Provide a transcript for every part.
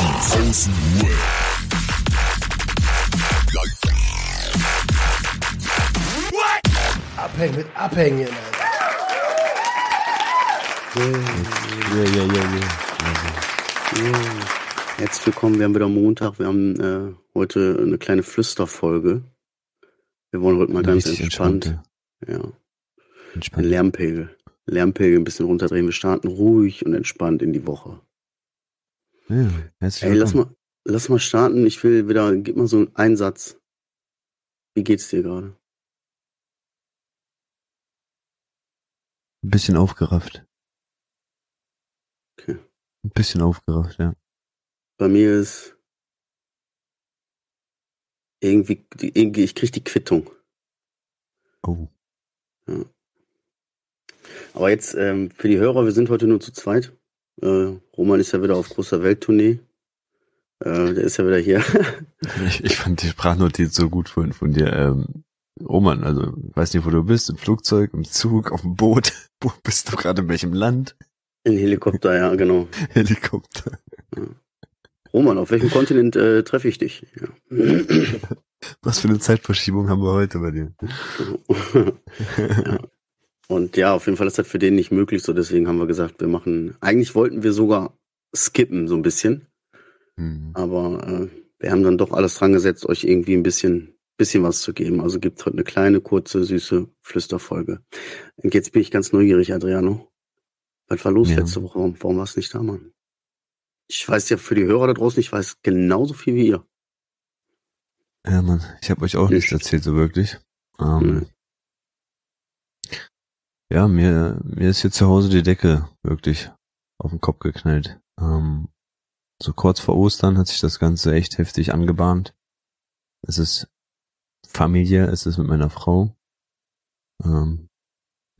Die. Abhängen mit Abhängen. Herzlich willkommen, wir haben wieder Montag, wir haben äh, heute eine kleine Flüsterfolge. Wir wollen heute mal ganz entspannt, ja, den Entspannt. Lärmpegel, Lärmpegel ein bisschen runterdrehen. Wir starten ruhig und entspannt in die Woche. Ja, herzlich Ey, lass mal, lass mal starten. Ich will wieder, gib mal so einen Satz. Wie geht's dir gerade? Ein bisschen aufgerafft. Okay. Ein bisschen aufgerafft, ja. Bei mir ist irgendwie, irgendwie ich krieg die Quittung. Oh. Aber jetzt ähm, für die Hörer, wir sind heute nur zu zweit. Äh, Roman ist ja wieder auf großer Welttournee. Äh, der ist ja wieder hier. Ich, ich fand die Sprachnotiz so gut vorhin von dir. Ähm, Roman, also weiß nicht, wo du bist, im Flugzeug, im Zug, auf dem Boot. Wo bist du gerade in welchem Land? Ein Helikopter, ja, genau. Helikopter. Roman, auf welchem Kontinent äh, treffe ich dich? Ja. Was für eine Zeitverschiebung haben wir heute bei dir? ja. Und ja, auf jeden Fall ist das für den nicht möglich, so deswegen haben wir gesagt, wir machen. Eigentlich wollten wir sogar skippen, so ein bisschen. Hm. Aber äh, wir haben dann doch alles dran gesetzt, euch irgendwie ein bisschen, bisschen was zu geben. Also gibt heute eine kleine, kurze, süße Flüsterfolge. Und jetzt bin ich ganz neugierig, Adriano. Was war los Ja. letzte Woche? Warum, warum warst du nicht da, Mann? Ich weiß ja für die Hörer da draußen, ich weiß genauso viel wie ihr. Ja, Mann, ich habe euch auch nichts Nicht. erzählt, so wirklich. Ähm, Hm. Ja, mir, mir ist hier zu Hause die Decke wirklich auf den Kopf geknallt. Ähm, so kurz vor Ostern hat sich das Ganze echt heftig angebahnt. Es ist familiär, es ist mit meiner Frau. Ähm,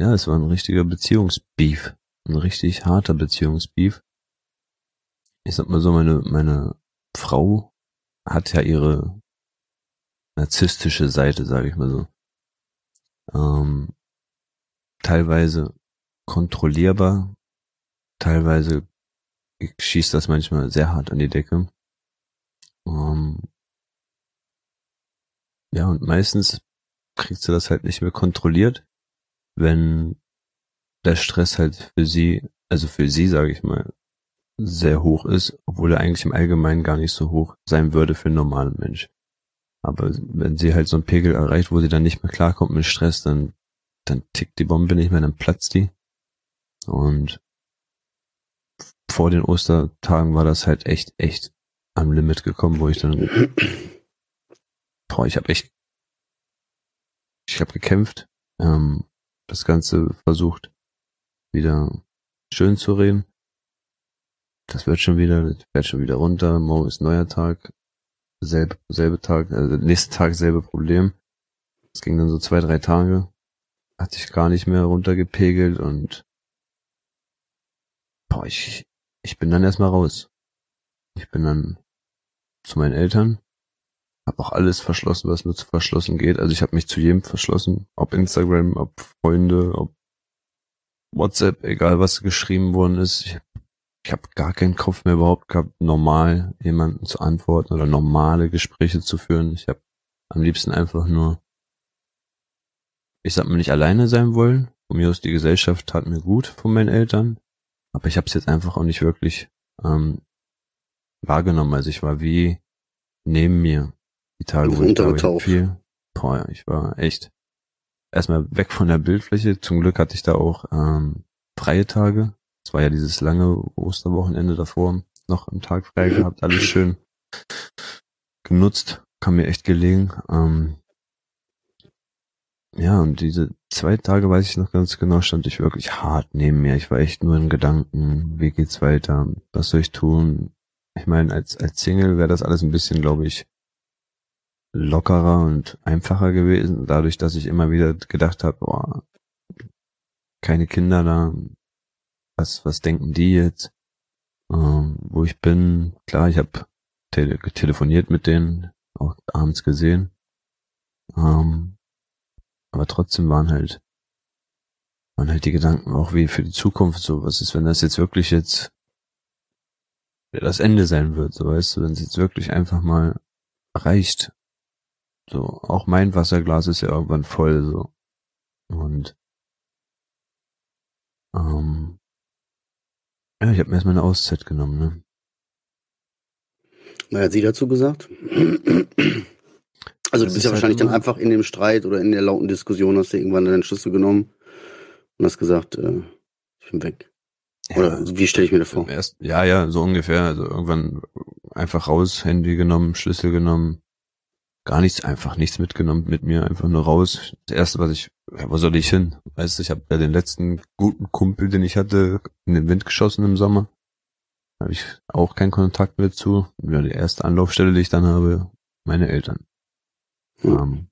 ja, es war ein richtiger Beziehungsbeef. Ein richtig harter Beziehungsbeef. Ich sag mal so, meine, meine Frau hat ja ihre narzisstische Seite, sage ich mal so. Ähm, teilweise kontrollierbar, teilweise schießt das manchmal sehr hart an die Decke. Ähm, ja, und meistens kriegt sie das halt nicht mehr kontrolliert, wenn der Stress halt für sie, also für sie, sage ich mal, sehr hoch ist, obwohl er eigentlich im Allgemeinen gar nicht so hoch sein würde für einen normalen Mensch. Aber wenn sie halt so einen Pegel erreicht, wo sie dann nicht mehr klarkommt mit Stress, dann, dann tickt die Bombe nicht mehr, dann platzt die. Und vor den Ostertagen war das halt echt, echt am Limit gekommen, wo ich dann, boah, ich habe echt, ich habe gekämpft, ähm, das Ganze versucht wieder schön zu reden. Das wird schon wieder, das fährt schon wieder runter, morgen ist neuer Tag, selbe, selbe Tag, also nächsten Tag selbe Problem. Es ging dann so zwei, drei Tage, hat sich gar nicht mehr runtergepegelt und boah, ich, ich bin dann erstmal raus. Ich bin dann zu meinen Eltern, hab auch alles verschlossen, was nur zu verschlossen geht. Also ich habe mich zu jedem verschlossen, ob Instagram, ob Freunde, ob WhatsApp, egal was geschrieben worden ist. Ich, ich habe gar keinen Kopf mehr überhaupt gehabt, normal jemanden zu antworten oder normale Gespräche zu führen. Ich habe am liebsten einfach nur, ich sag mal nicht alleine sein wollen. Von mir aus die Gesellschaft tat mir gut von meinen Eltern, aber ich habe es jetzt einfach auch nicht wirklich ähm, wahrgenommen. Also ich war wie neben mir die Tage, wo ich glaube, ich viel. Boah, ja, ich war echt erstmal weg von der Bildfläche. Zum Glück hatte ich da auch ähm, freie Tage. Es war ja dieses lange Osterwochenende davor noch am Tag frei gehabt, alles schön genutzt, kam mir echt gelegen. Ähm, ja, und diese zwei Tage, weiß ich noch ganz genau, stand ich wirklich hart neben mir. Ich war echt nur in Gedanken, wie geht's weiter, was soll ich tun? Ich meine, als, als Single wäre das alles ein bisschen, glaube ich, lockerer und einfacher gewesen, dadurch, dass ich immer wieder gedacht habe, boah, keine Kinder da, was, was denken die jetzt? Ähm, wo ich bin, klar, ich habe tele telefoniert mit denen, auch abends gesehen. Ähm, aber trotzdem waren halt, waren halt die Gedanken auch wie für die Zukunft so, was ist, wenn das jetzt wirklich jetzt das Ende sein wird, so weißt du, wenn es jetzt wirklich einfach mal reicht. So, auch mein Wasserglas ist ja irgendwann voll, so. Und ähm, ja, ich habe mir erstmal eine Auszeit genommen, ne? Was hat sie dazu gesagt? Also das du bist ja halt wahrscheinlich dann einfach in dem Streit oder in der lauten Diskussion hast du irgendwann deinen Schlüssel genommen und hast gesagt, äh, ich bin weg. Ja, oder wie stelle ich mir das vor? Erst, ja, ja, so ungefähr. Also irgendwann einfach raus, Handy genommen, Schlüssel genommen, gar nichts, einfach nichts mitgenommen mit mir, einfach nur raus. Das erste, was ich, wo soll ich hin? Weißt du, ich habe ja den letzten guten Kumpel, den ich hatte, in den Wind geschossen im Sommer. Habe ich auch keinen Kontakt mehr zu. Ja, die erste Anlaufstelle, die ich dann habe, meine Eltern. Hm. Ähm,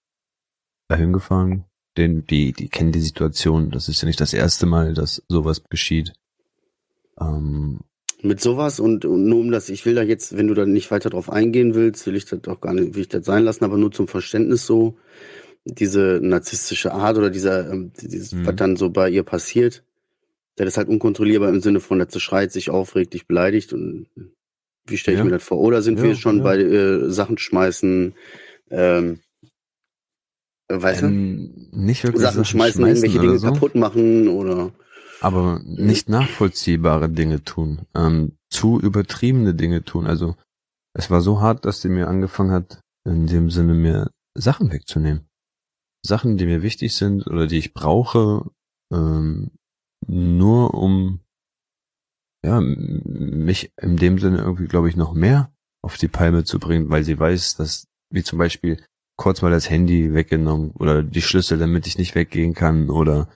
dahin gefahren. Denn die, die kennen die Situation. Das ist ja nicht das erste Mal, dass sowas geschieht. Ähm, mit sowas und, und nur um das, ich will da jetzt, wenn du da nicht weiter drauf eingehen willst, will ich das auch gar nicht, will ich das sein lassen, aber nur zum Verständnis so, diese narzisstische Art oder dieser, ähm, dieses, mhm. was dann so bei ihr passiert, der ist halt unkontrollierbar im Sinne von, dass sie schreit, sich aufregt, dich beleidigt und wie stelle ich ja. mir das vor? Oder sind ja, wir schon ja. bei äh, Sachen schmeißen, ähm, weißt ähm, du? Nicht wirklich Sachen, Sachen schmeißen, schmeißen, irgendwelche Dinge so. kaputt machen oder aber nicht nachvollziehbare Dinge tun, ähm, zu übertriebene Dinge tun. Also es war so hart, dass sie mir angefangen hat, in dem Sinne mir Sachen wegzunehmen. Sachen, die mir wichtig sind oder die ich brauche, ähm, nur um ja mich in dem Sinne irgendwie, glaube ich, noch mehr auf die Palme zu bringen, weil sie weiß, dass wie zum Beispiel kurz mal das Handy weggenommen oder die Schlüssel, damit ich nicht weggehen kann oder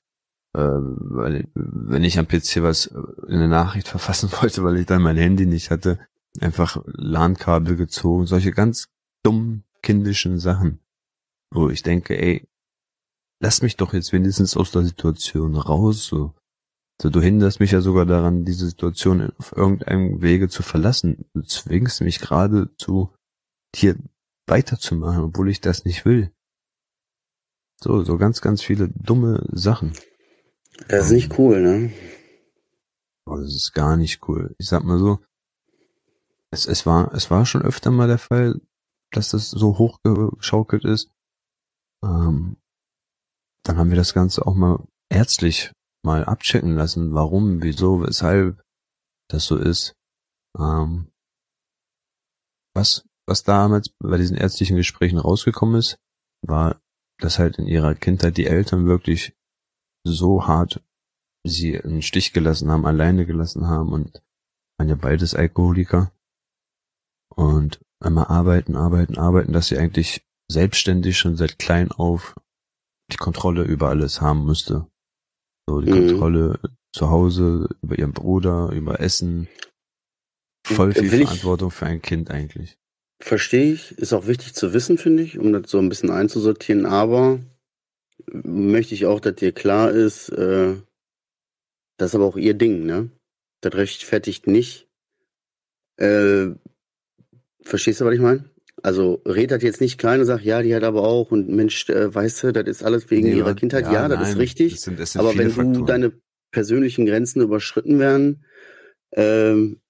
äh, weil, wenn ich am PC was in der Nachricht verfassen wollte, weil ich dann mein Handy nicht hatte, einfach LAN-Kabel gezogen, solche ganz dummen, kindischen Sachen, wo ich denke, ey, lass mich doch jetzt wenigstens aus der Situation raus, so. So, du hinderst mich ja sogar daran, diese Situation auf irgendeinem Wege zu verlassen. Du zwingst mich gerade zu, hier weiterzumachen, obwohl ich das nicht will. So, so ganz, ganz viele dumme Sachen. Das ist nicht cool, ne? Oh, das ist gar nicht cool. Ich sag mal so, es, es war, es war schon öfter mal der Fall, dass das so hochgeschaukelt ist. Ähm, dann haben wir das Ganze auch mal ärztlich mal abchecken lassen, warum, wieso, weshalb das so ist. Ähm, was, was damals bei diesen ärztlichen Gesprächen rausgekommen ist, war, dass halt in ihrer Kindheit die Eltern wirklich so hart sie im Stich gelassen haben, alleine gelassen haben und waren ja beides Alkoholiker. Und einmal arbeiten, arbeiten, arbeiten, dass sie eigentlich selbstständig schon seit klein auf die Kontrolle über alles haben müsste. So die mhm. Kontrolle zu Hause, über ihren Bruder, über Essen. Voll viel Will Verantwortung für ein Kind eigentlich. Verstehe ich. Ist auch wichtig zu wissen, finde ich, um das so ein bisschen einzusortieren. Aber möchte ich auch, dass dir klar ist, äh, das ist aber auch ihr Ding, ne? Das rechtfertigt nicht. Äh, verstehst du, was ich meine? Also red hat jetzt nicht klein und sagt, ja, die hat aber auch und Mensch, äh, weißt du, das ist alles wegen nee, ihrer Kindheit. Ja, ja das nein, ist richtig. Das sind, das sind aber wenn Faktoren. du deine persönlichen Grenzen überschritten werden, ähm,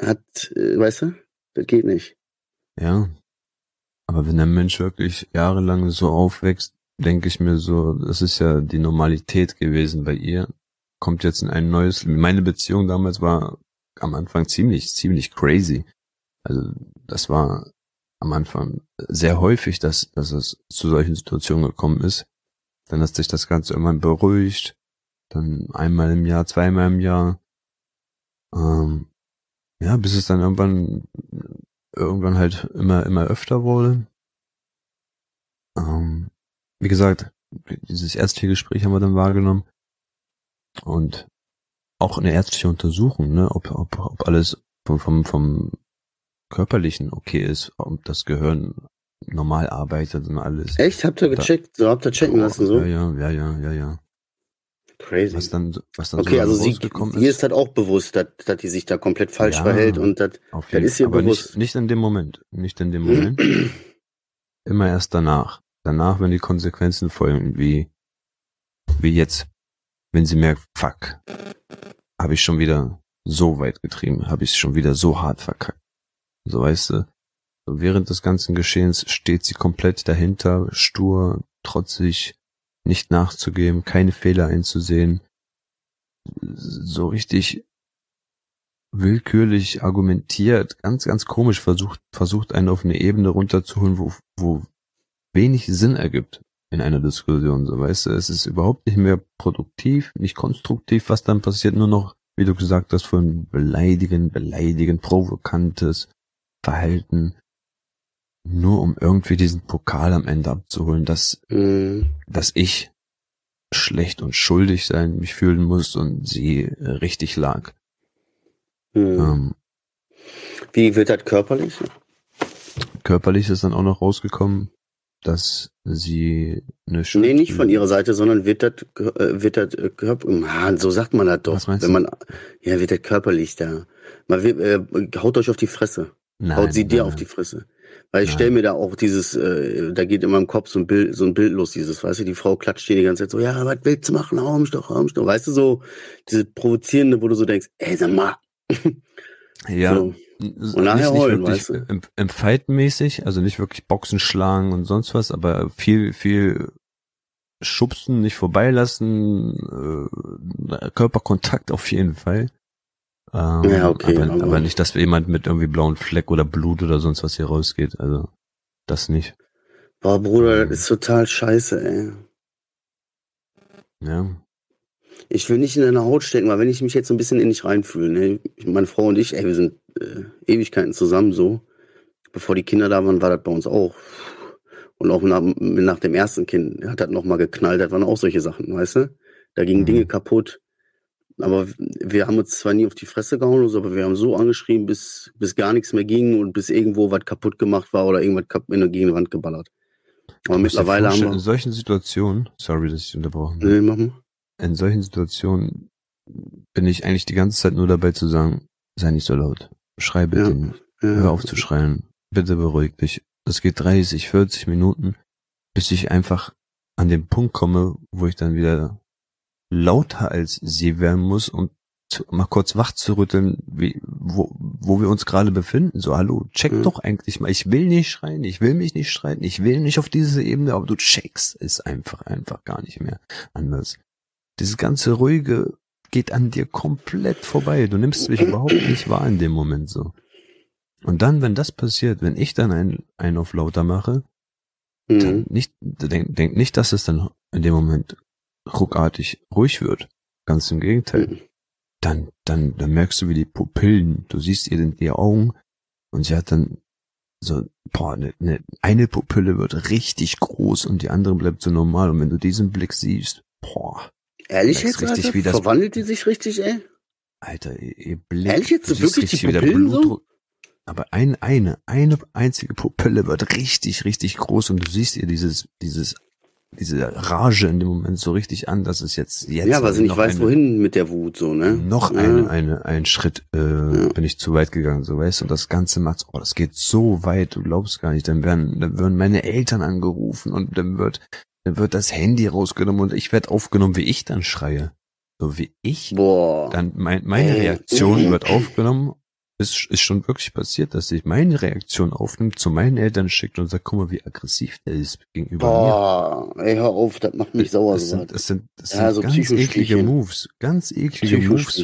hat, äh, weißt du, das geht nicht. Ja. Aber wenn der Mensch wirklich jahrelang so aufwächst, denke ich mir so, das ist ja die Normalität gewesen bei ihr. Kommt jetzt in ein neues, meine Beziehung damals war am Anfang ziemlich, ziemlich crazy. Also das war am Anfang sehr häufig, dass, dass es zu solchen Situationen gekommen ist. Dann hat sich das Ganze irgendwann beruhigt. Dann einmal im Jahr, zweimal im Jahr. Ähm, ja, bis es dann irgendwann, irgendwann halt immer, immer öfter wurde. Ähm, wie gesagt, dieses ärztliche Gespräch haben wir dann wahrgenommen. Und auch eine ärztliche Untersuchung, ne, ob, ob, ob alles vom, vom, vom körperlichen okay ist, ob das Gehirn normal arbeitet und alles. Echt? Habt ihr gecheckt? So habt ihr checken lassen, so? Ja, ja, ja, ja, ja, ja. Crazy. Was dann, was dann okay, so also sie, ihr ist halt auch bewusst, dass, dass die sich da komplett falsch ja, verhält und das, das ist ihr aber bewusst. Nicht, nicht in dem Moment. Nicht in dem Moment. Immer erst danach danach, wenn die Konsequenzen folgen, wie, wie jetzt, wenn sie merkt, fuck, habe ich schon wieder so weit getrieben, habe ich schon wieder so hart verkackt. So weißt du, während des ganzen Geschehens steht sie komplett dahinter, stur, trotzig, nicht nachzugeben, keine Fehler einzusehen, so richtig willkürlich argumentiert, ganz, ganz komisch versucht, versucht einen auf eine Ebene runterzuholen, wo, wo wenig Sinn ergibt in einer Diskussion, so weißt du, es ist überhaupt nicht mehr produktiv, nicht konstruktiv, was dann passiert, nur noch, wie du gesagt hast, von beleidigen, beleidigen, provokantes Verhalten, nur um irgendwie diesen Pokal am Ende abzuholen, dass, mhm. dass ich schlecht und schuldig sein, mich fühlen muss und sie richtig lag. Mhm. Ähm, Wie wird das körperlich? Körperlich ist dann auch noch rausgekommen, dass sie eine Schuld Nee, nicht von ihrer Seite, sondern wird das äh, wird das äh, Körper so sagt man das doch, Was meinst wenn man ja, wird das körperlich da. Man wird, äh, haut euch auf die Fresse. Nein, haut sie nein, dir nein. auf die Fresse. Weil ich stelle mir da auch dieses, äh, da geht in meinem Kopf so ein Bild, so ein Bild los, dieses, weißt du, die Frau klatscht hier die ganze Zeit so, ja, was willst du machen? Raum doch, Raum doch. Weißt du, so, diese provozierende, wo du so denkst, ey, sag mal. Ja. So. Und nachher heulen, weißt du? Im, im Fight mäßig, also nicht wirklich Boxen schlagen und sonst was, aber viel, viel schubsen, nicht vorbeilassen, äh, Körperkontakt auf jeden Fall. Ähm, ja, okay. Aber, aber, aber, nicht, dass jemand mit irgendwie blauen Fleck oder Blut oder sonst was hier rausgeht. Also das nicht. Boah, Bruder, das ähm. ist total scheiße, ey. Ja. Ich will nicht in deine Haut stecken, weil wenn ich mich jetzt so ein bisschen in dich reinfühle, ne, meine Frau und ich, ey, wir sind äh, Ewigkeiten zusammen so. Bevor die Kinder da waren, war das bei uns auch. Und auch nach, nach dem ersten Kind hat das nochmal geknallt, das waren auch solche Sachen, weißt du? Da gingen mhm. Dinge kaputt. Aber wir haben uns zwar nie auf die Fresse gehauen, aber wir haben so angeschrieben, bis, bis gar nichts mehr ging und bis irgendwo was kaputt gemacht war oder irgendwas in der gegen die Wand geballert. Aber mittlerweile haben wir. In solchen Situationen, sorry, dass ich unterbrochen habe. Nee, mach mal. In solchen Situationen bin ich eigentlich die ganze Zeit nur dabei zu sagen, sei nicht so laut. Schrei bitte ja, nicht. Ja. Hör auf zu schreien. Bitte beruhig dich. Das geht 30, 40 Minuten, bis ich einfach an den Punkt komme, wo ich dann wieder lauter als sie werden muss und zu, mal kurz wach zu rütteln, wie, wo, wo wir uns gerade befinden. So, hallo, check mhm. doch eigentlich mal. Ich will nicht schreien, ich will mich nicht streiten, ich will nicht auf diese Ebene, aber du checkst es einfach, einfach gar nicht mehr anders. Dieses ganze ruhige geht an dir komplett vorbei. Du nimmst mich überhaupt nicht wahr in dem Moment so. Und dann, wenn das passiert, wenn ich dann einen, einen auf lauter mache, mhm. dann nicht, denk, denk nicht, dass es dann in dem Moment ruckartig ruhig wird. Ganz im Gegenteil. Mhm. Dann, dann, dann merkst du, wie die Pupillen, du siehst ihr in die Augen und sie hat dann so, boah, ne, ne, eine Pupille wird richtig groß und die andere bleibt so normal. Und wenn du diesen Blick siehst, boah. Ehrlich jetzt, richtig, Alter? Wie das, Verwandelt die sich richtig, ey? Alter, ihr Blick. Ehrlich jetzt, so wirklich die Pupillen so? Aber ein, eine, eine einzige Pupille wird richtig, richtig groß und du siehst ihr dieses, dieses diese Rage in dem Moment so richtig an, dass es jetzt jetzt ja, weil sie nicht weiß, eine, wohin mit der Wut so ne noch ja. eine eine ein Schritt äh, ja. bin ich zu weit gegangen so weißt du und das Ganze macht oh das geht so weit du glaubst gar nicht dann werden dann werden meine Eltern angerufen und dann wird dann wird das Handy rausgenommen und ich werde aufgenommen wie ich dann schreie so wie ich Boah. dann mein, meine Reaktion wird aufgenommen ist, ist schon wirklich passiert, dass sich meine Reaktion aufnimmt, zu meinen Eltern schickt und sagt, guck mal, wie aggressiv der ist gegenüber Boah, mir. Ey, hör auf, das macht mich sauer. Das sind, das sind, das ja, sind so ganz eklige Moves, ganz eklige Moves,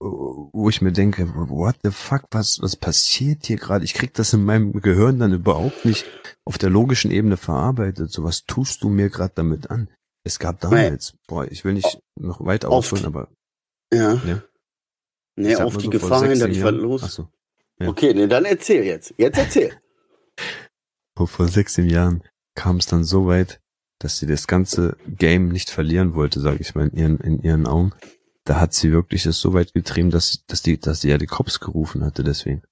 wo ich mir denke, what the fuck, was, was passiert hier gerade? Ich krieg das in meinem Gehirn dann überhaupt nicht auf der logischen Ebene verarbeitet. So was tust du mir gerade damit an? Es gab damals, boah, ich will nicht noch weiter ausholen, aber ja. ja. Nee, auf die so Gefahr hin, dass ich was los. Ach so, ja. Okay, nee, dann erzähl jetzt. Jetzt erzähl. vor sechs, sieben Jahren kam es dann so weit, dass sie das ganze Game nicht verlieren wollte, sage ich mal, in ihren, in ihren Augen. Da hat sie wirklich es so weit getrieben, dass, dass die, dass sie ja die Cops gerufen hatte, deswegen.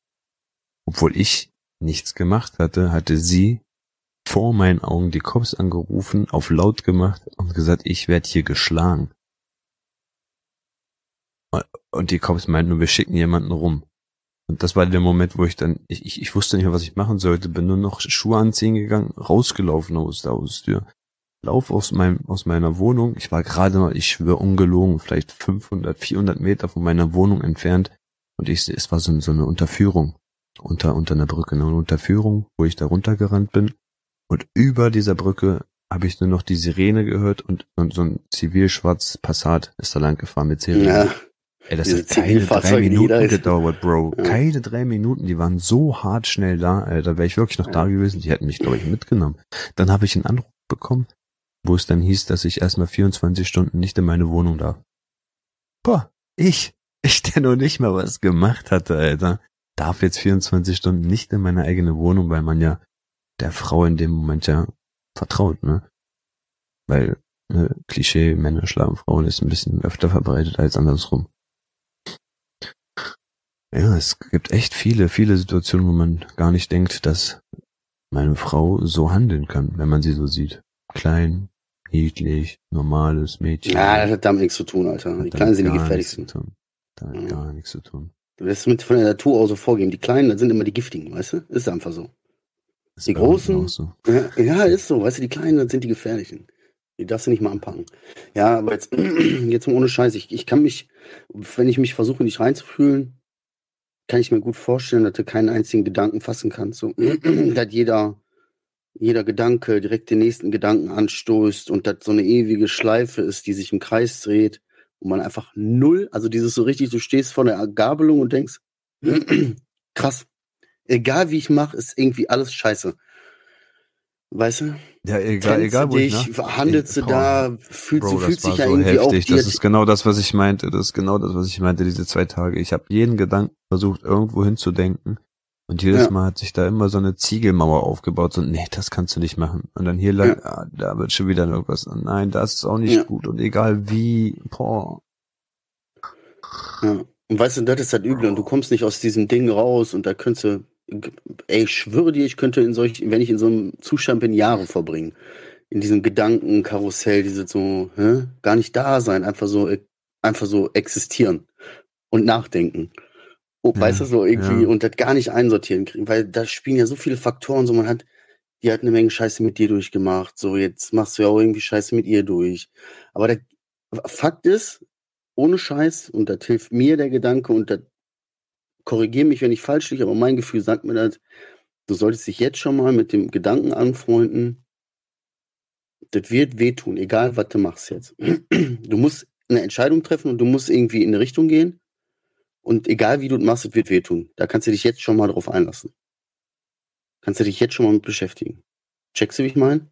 Obwohl ich nichts gemacht hatte, hatte sie vor meinen Augen die Cops angerufen, auf laut gemacht und gesagt, ich werde hier geschlagen. Und die Cops meinten nur, wir schicken jemanden rum. Und das war der Moment, wo ich dann, ich, ich, ich wusste nicht mehr, was ich machen sollte, bin nur noch Schuhe anziehen gegangen, rausgelaufen aus der Haustür. lauf aus meinem, aus meiner Wohnung. Ich war gerade mal, ich schwöre ungelogen, vielleicht 500, 400 Meter von meiner Wohnung entfernt. Und ich, es war so, so eine Unterführung. Unter, unter einer Brücke, eine Unterführung, wo ich da runtergerannt bin. Und über dieser Brücke habe ich nur noch die Sirene gehört und, und so ein zivilschwarz Passat ist da lang gefahren mit Sirene. Ja. Ey, das hat keine drei Minuten gedauert, Bro. Ja. Keine drei Minuten. Die waren so hart schnell da, Alter. Da wäre ich wirklich noch ja. da gewesen. Die hätten mich, glaube ich, mitgenommen. Dann habe ich einen Anruf bekommen, wo es dann hieß, dass ich erstmal 24 Stunden nicht in meine Wohnung darf. Boah, ich, ich, der noch nicht mal was gemacht hatte, Alter, darf jetzt 24 Stunden nicht in meine eigene Wohnung, weil man ja der Frau in dem Moment ja vertraut, ne? Weil, ne, Klischee, Männer schlagen Frauen ist ein bisschen öfter verbreitet als andersrum. Ja, es gibt echt viele, viele Situationen, wo man gar nicht denkt, dass meine Frau so handeln kann, wenn man sie so sieht. Klein, niedlich, normales Mädchen. Ja, das hat damit nichts zu tun, Alter. Die Kleinen sind die gefährlichsten. Da hat mhm. gar nichts zu tun. Du lässt mit von der Natur auch so vorgeben. Die Kleinen, das sind immer die Giftigen, weißt du? Ist einfach so. die Großen, so. ja, ja, ist so. Weißt du, die Kleinen, das sind die Gefährlichen. Die darfst du nicht mal anpacken. Ja, aber jetzt, jetzt mal ohne Scheiß. Ich, ich kann mich, wenn ich mich versuche, nicht reinzufühlen, kann ich mir gut vorstellen, dass du keinen einzigen Gedanken fassen kannst. So, dass jeder, jeder Gedanke direkt den nächsten Gedanken anstoßt und dass so eine ewige Schleife ist, die sich im Kreis dreht und man einfach null, also dieses so richtig, du stehst vor der Gabelung und denkst, krass, egal wie ich mache, ist irgendwie alles scheiße. Weißt du? Ja, egal, egal wo dich, ich, ne? handelst du da, fühlst, Bro, du fühlst dich ja so irgendwie heftig. auch. Das ist genau das, was ich meinte. Das ist genau das, was ich meinte, diese zwei Tage. Ich habe jeden Gedanken versucht, irgendwo hinzudenken. Und jedes ja. Mal hat sich da immer so eine Ziegelmauer aufgebaut. So, nee, das kannst du nicht machen. Und dann hier lang, ja. ah, da wird schon wieder irgendwas. Nein, das ist auch nicht ja. gut. Und egal wie, boah. Ja. Und weißt du, das ist halt übel. Und du kommst nicht aus diesem Ding raus. Und da könntest du ey, ich schwöre dir, ich könnte in solch, wenn ich in so einem Zustand bin, Jahre verbringen. In diesem Gedankenkarussell, diese so, hä? gar nicht da sein, einfach so, einfach so existieren und nachdenken. Oh, ja, weißt du, so irgendwie, ja. und das gar nicht einsortieren kriegen, weil da spielen ja so viele Faktoren, so man hat, die hat eine Menge Scheiße mit dir durchgemacht, so jetzt machst du ja auch irgendwie Scheiße mit ihr durch. Aber der Fakt ist, ohne Scheiß, und das hilft mir der Gedanke und das korrigiere mich, wenn ich falsch liege, aber mein Gefühl sagt mir das, du solltest dich jetzt schon mal mit dem Gedanken anfreunden, das wird wehtun, egal was du machst jetzt. Du musst eine Entscheidung treffen und du musst irgendwie in eine Richtung gehen. Und egal wie du es machst, es wird wehtun. Da kannst du dich jetzt schon mal drauf einlassen. Kannst du dich jetzt schon mal mit beschäftigen. Checkst du, wie ich meine?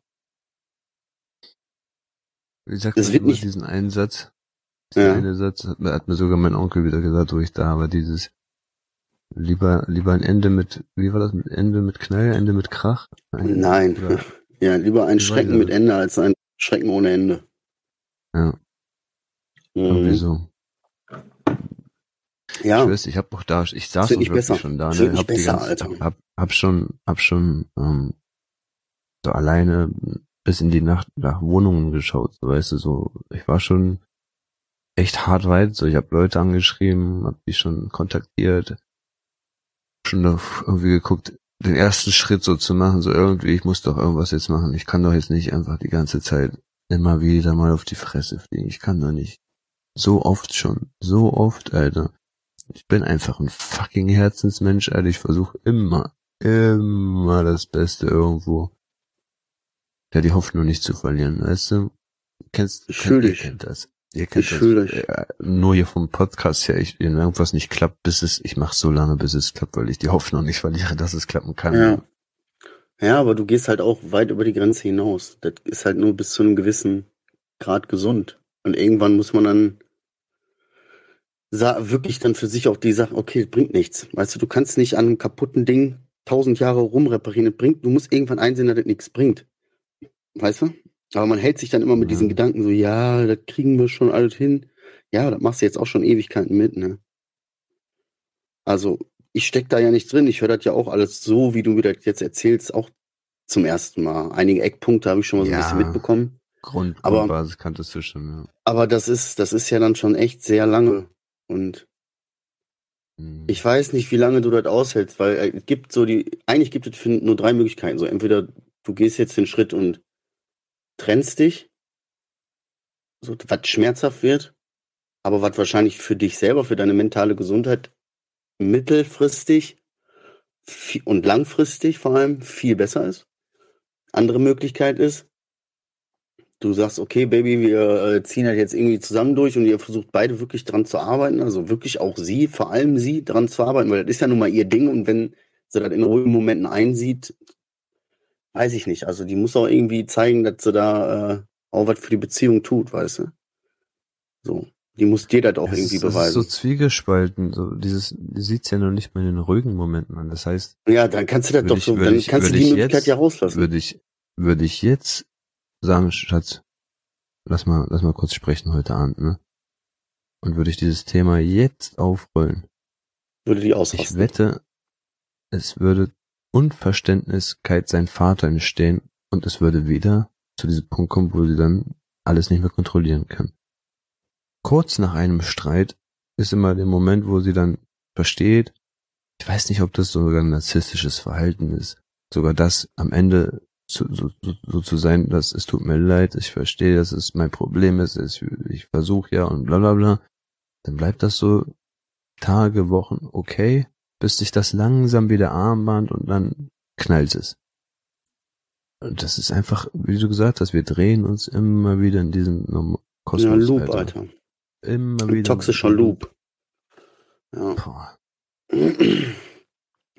Wie sagt das wird nicht diesen einen Satz? Dieser ja. eine Satz hat, hat, mir sogar mein Onkel wieder gesagt, wo ich da war, dieses Lieber, lieber ein Ende mit, wie war das, mit Ende mit Knall, Ende mit Krach? Ein, Nein. Oder, ja, lieber ein Schrecken mit Ende als ein Schrecken ohne Ende. Ja. Mhm. Wieso? Ja. Ich weiß, ich hab auch da, ich saß auch wirklich besser. schon da, ne? Hab, besser, ganze, Alter. hab, hab schon, hab schon, ähm, so alleine bis in die Nacht nach Wohnungen geschaut, so, weißt du, so, ich war schon echt hart weit, so, ich habe Leute angeschrieben, hab die schon kontaktiert, schon irgendwie geguckt, den ersten Schritt so zu machen, so irgendwie, ich muss doch irgendwas jetzt machen. Ich kann doch jetzt nicht einfach die ganze Zeit immer wieder mal auf die Fresse fliegen. Ich kann doch nicht. So oft schon. So oft, Alter. Ich bin einfach ein fucking Herzensmensch, Alter. Ich versuche immer, immer das Beste irgendwo. Ja, die Hoffnung nicht zu verlieren, weißt du? Kennst, kennt, ihr kennt das. Ihr kennt ich das. Äh, nur hier vom Podcast her, ich, wenn irgendwas nicht klappt, bis es, ich mache so lange, bis es klappt, weil ich die Hoffnung nicht verliere, dass es klappen kann. Ja. Ja, aber du gehst halt auch weit über die Grenze hinaus. Das ist halt nur bis zu einem gewissen Grad gesund. Und irgendwann muss man dann wirklich dann für sich auch die Sache, okay, bringt nichts. Weißt du, du kannst nicht an einem kaputten Ding tausend Jahre rumreparieren. Das bringt, du musst irgendwann einsehen, dass das nichts bringt. Weißt du? Aber man hält sich dann immer mit ja. diesen Gedanken so, ja, das kriegen wir schon alles hin. Ja, das machst du jetzt auch schon Ewigkeiten mit, ne? Also, ich steck da ja nicht drin. Ich höre das ja auch alles so, wie du mir das jetzt erzählst, auch zum ersten Mal. Einige Eckpunkte habe ich schon mal so ja, ein bisschen mitbekommen. Grund, aber, Grundbasis kanntest du schon, ja. Aber das ist, das ist ja dann schon echt sehr lange. Und hm. ich weiß nicht, wie lange du das aushältst, weil äh, es gibt so die, eigentlich gibt es nur drei Möglichkeiten. So entweder du gehst jetzt den Schritt und trennst dich, so, was schmerzhaft wird, aber was wahrscheinlich für dich selber, für deine mentale Gesundheit mittelfristig und langfristig vor allem viel besser ist. Andere Möglichkeit ist, du sagst, okay, Baby, wir äh, ziehen halt jetzt irgendwie zusammen durch und ihr versucht beide wirklich dran zu arbeiten, also wirklich auch sie, vor allem sie, dran zu arbeiten, weil das ist ja nun mal ihr Ding und wenn sie das in ruhigen Momenten einsieht, weiß ich nicht. Also die muss auch irgendwie zeigen, dass sie da äh, auch was für die Beziehung tut, weißt du? So. Die muss dir das auch das irgendwie ist, beweisen. Das ist so zwiegespalten. So dieses, die sieht's ja noch nicht mal in den ruhigen Momenten an. Das heißt. Ja, dann kannst du das doch ich, so, dann ich, kannst du die Möglichkeit jetzt, ja rauslassen. Würde ich, würde ich jetzt sagen, Schatz, lass mal, lass mal kurz sprechen heute Abend, ne? Und würde ich dieses Thema jetzt aufrollen. Würde die ausrasten. Ich wette, es würde Unverständniskeit sein Vater entstehen und es würde wieder zu diesem Punkt kommen, wo sie dann alles nicht mehr kontrollieren kann. Kurz nach einem Streit ist immer der Moment, wo sie dann versteht, ich weiß nicht, ob das sogar ein narzisstisches Verhalten ist, sogar das am Ende so, so, so zu sein, dass es tut mir leid, ich verstehe, dass es mein Problem ist, ich, ich versuche ja und bla bla bla, dann bleibt das so Tage, Wochen okay, bis sich das langsam wieder armband und dann knallt es. Und das ist einfach, wie du gesagt hast, wir drehen uns immer wieder in diesem Kosmos. Ja, Loop, Alter. Alter. Immer wieder. Ein toxischer Loop. Ja. Boah.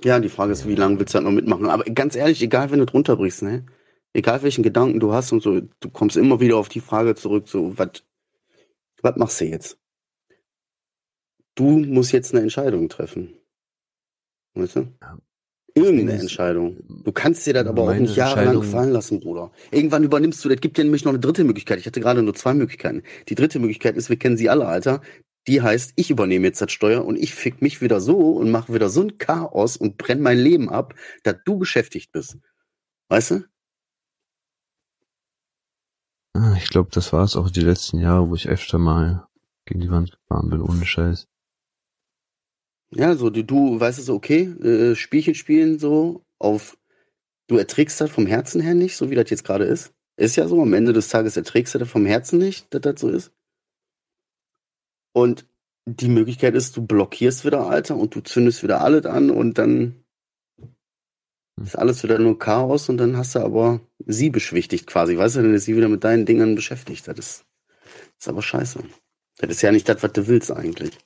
Ja, die Frage ist, wie lange willst du halt noch mitmachen? Aber ganz ehrlich, egal, wenn du drunter brichst, ne? Egal welchen Gedanken du hast und so, du kommst immer wieder auf die Frage zurück, so, was machst du jetzt? Du musst jetzt eine Entscheidung treffen. Weißt du? Ja. Irgendeine Entscheidung. Du kannst dir das aber auch nicht jahrelang gefallen lassen, Bruder. Irgendwann übernimmst du, das gibt dir nämlich noch eine dritte Möglichkeit. Ich hatte gerade nur zwei Möglichkeiten. Die dritte Möglichkeit ist, wir kennen sie alle, Alter. Die heißt, ich übernehme jetzt das Steuer und ich fick mich wieder so und mache wieder so ein Chaos und brenne mein Leben ab, dass du beschäftigt bist. Weißt du? Ah, ich glaube, das war es auch die letzten Jahre, wo ich öfter mal gegen die Wand gefahren bin, ohne Scheiß. Ja, so du, du weißt es, okay, äh, Spielchen spielen so auf, du erträgst das vom Herzen her nicht, so wie das jetzt gerade ist. Ist ja so, am Ende des Tages erträgst du das vom Herzen nicht, dass das so ist. Und die Möglichkeit ist, du blockierst wieder, Alter, und du zündest wieder alles an und dann ist alles wieder nur Chaos und dann hast du aber sie beschwichtigt quasi, weißt du, dann ist sie wieder mit deinen Dingen beschäftigt. Das ist, das ist aber scheiße. Das ist ja nicht das, was du willst eigentlich.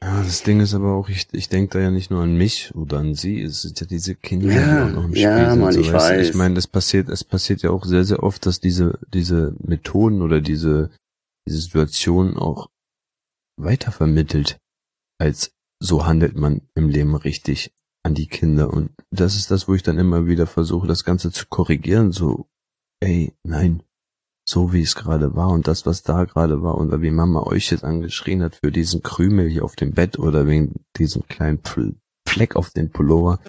Ja, das Ding ist aber auch, ich, ich denke da ja nicht nur an mich oder an sie, es sind ja diese Kinder, ja, die auch noch im Spiel ja, sind. Mann, so, ich weiß. Ich meine, das passiert, es passiert ja auch sehr, sehr oft, dass diese, diese Methoden oder diese, diese Situation auch weitervermittelt, als so handelt man im Leben richtig an die Kinder. Und das ist das, wo ich dann immer wieder versuche, das Ganze zu korrigieren, so, ey, nein, so wie es gerade war und das, was da gerade war und wie Mama euch jetzt angeschrien hat für diesen Krümel hier auf dem Bett oder wegen diesem kleinen Fleck auf den Pullover,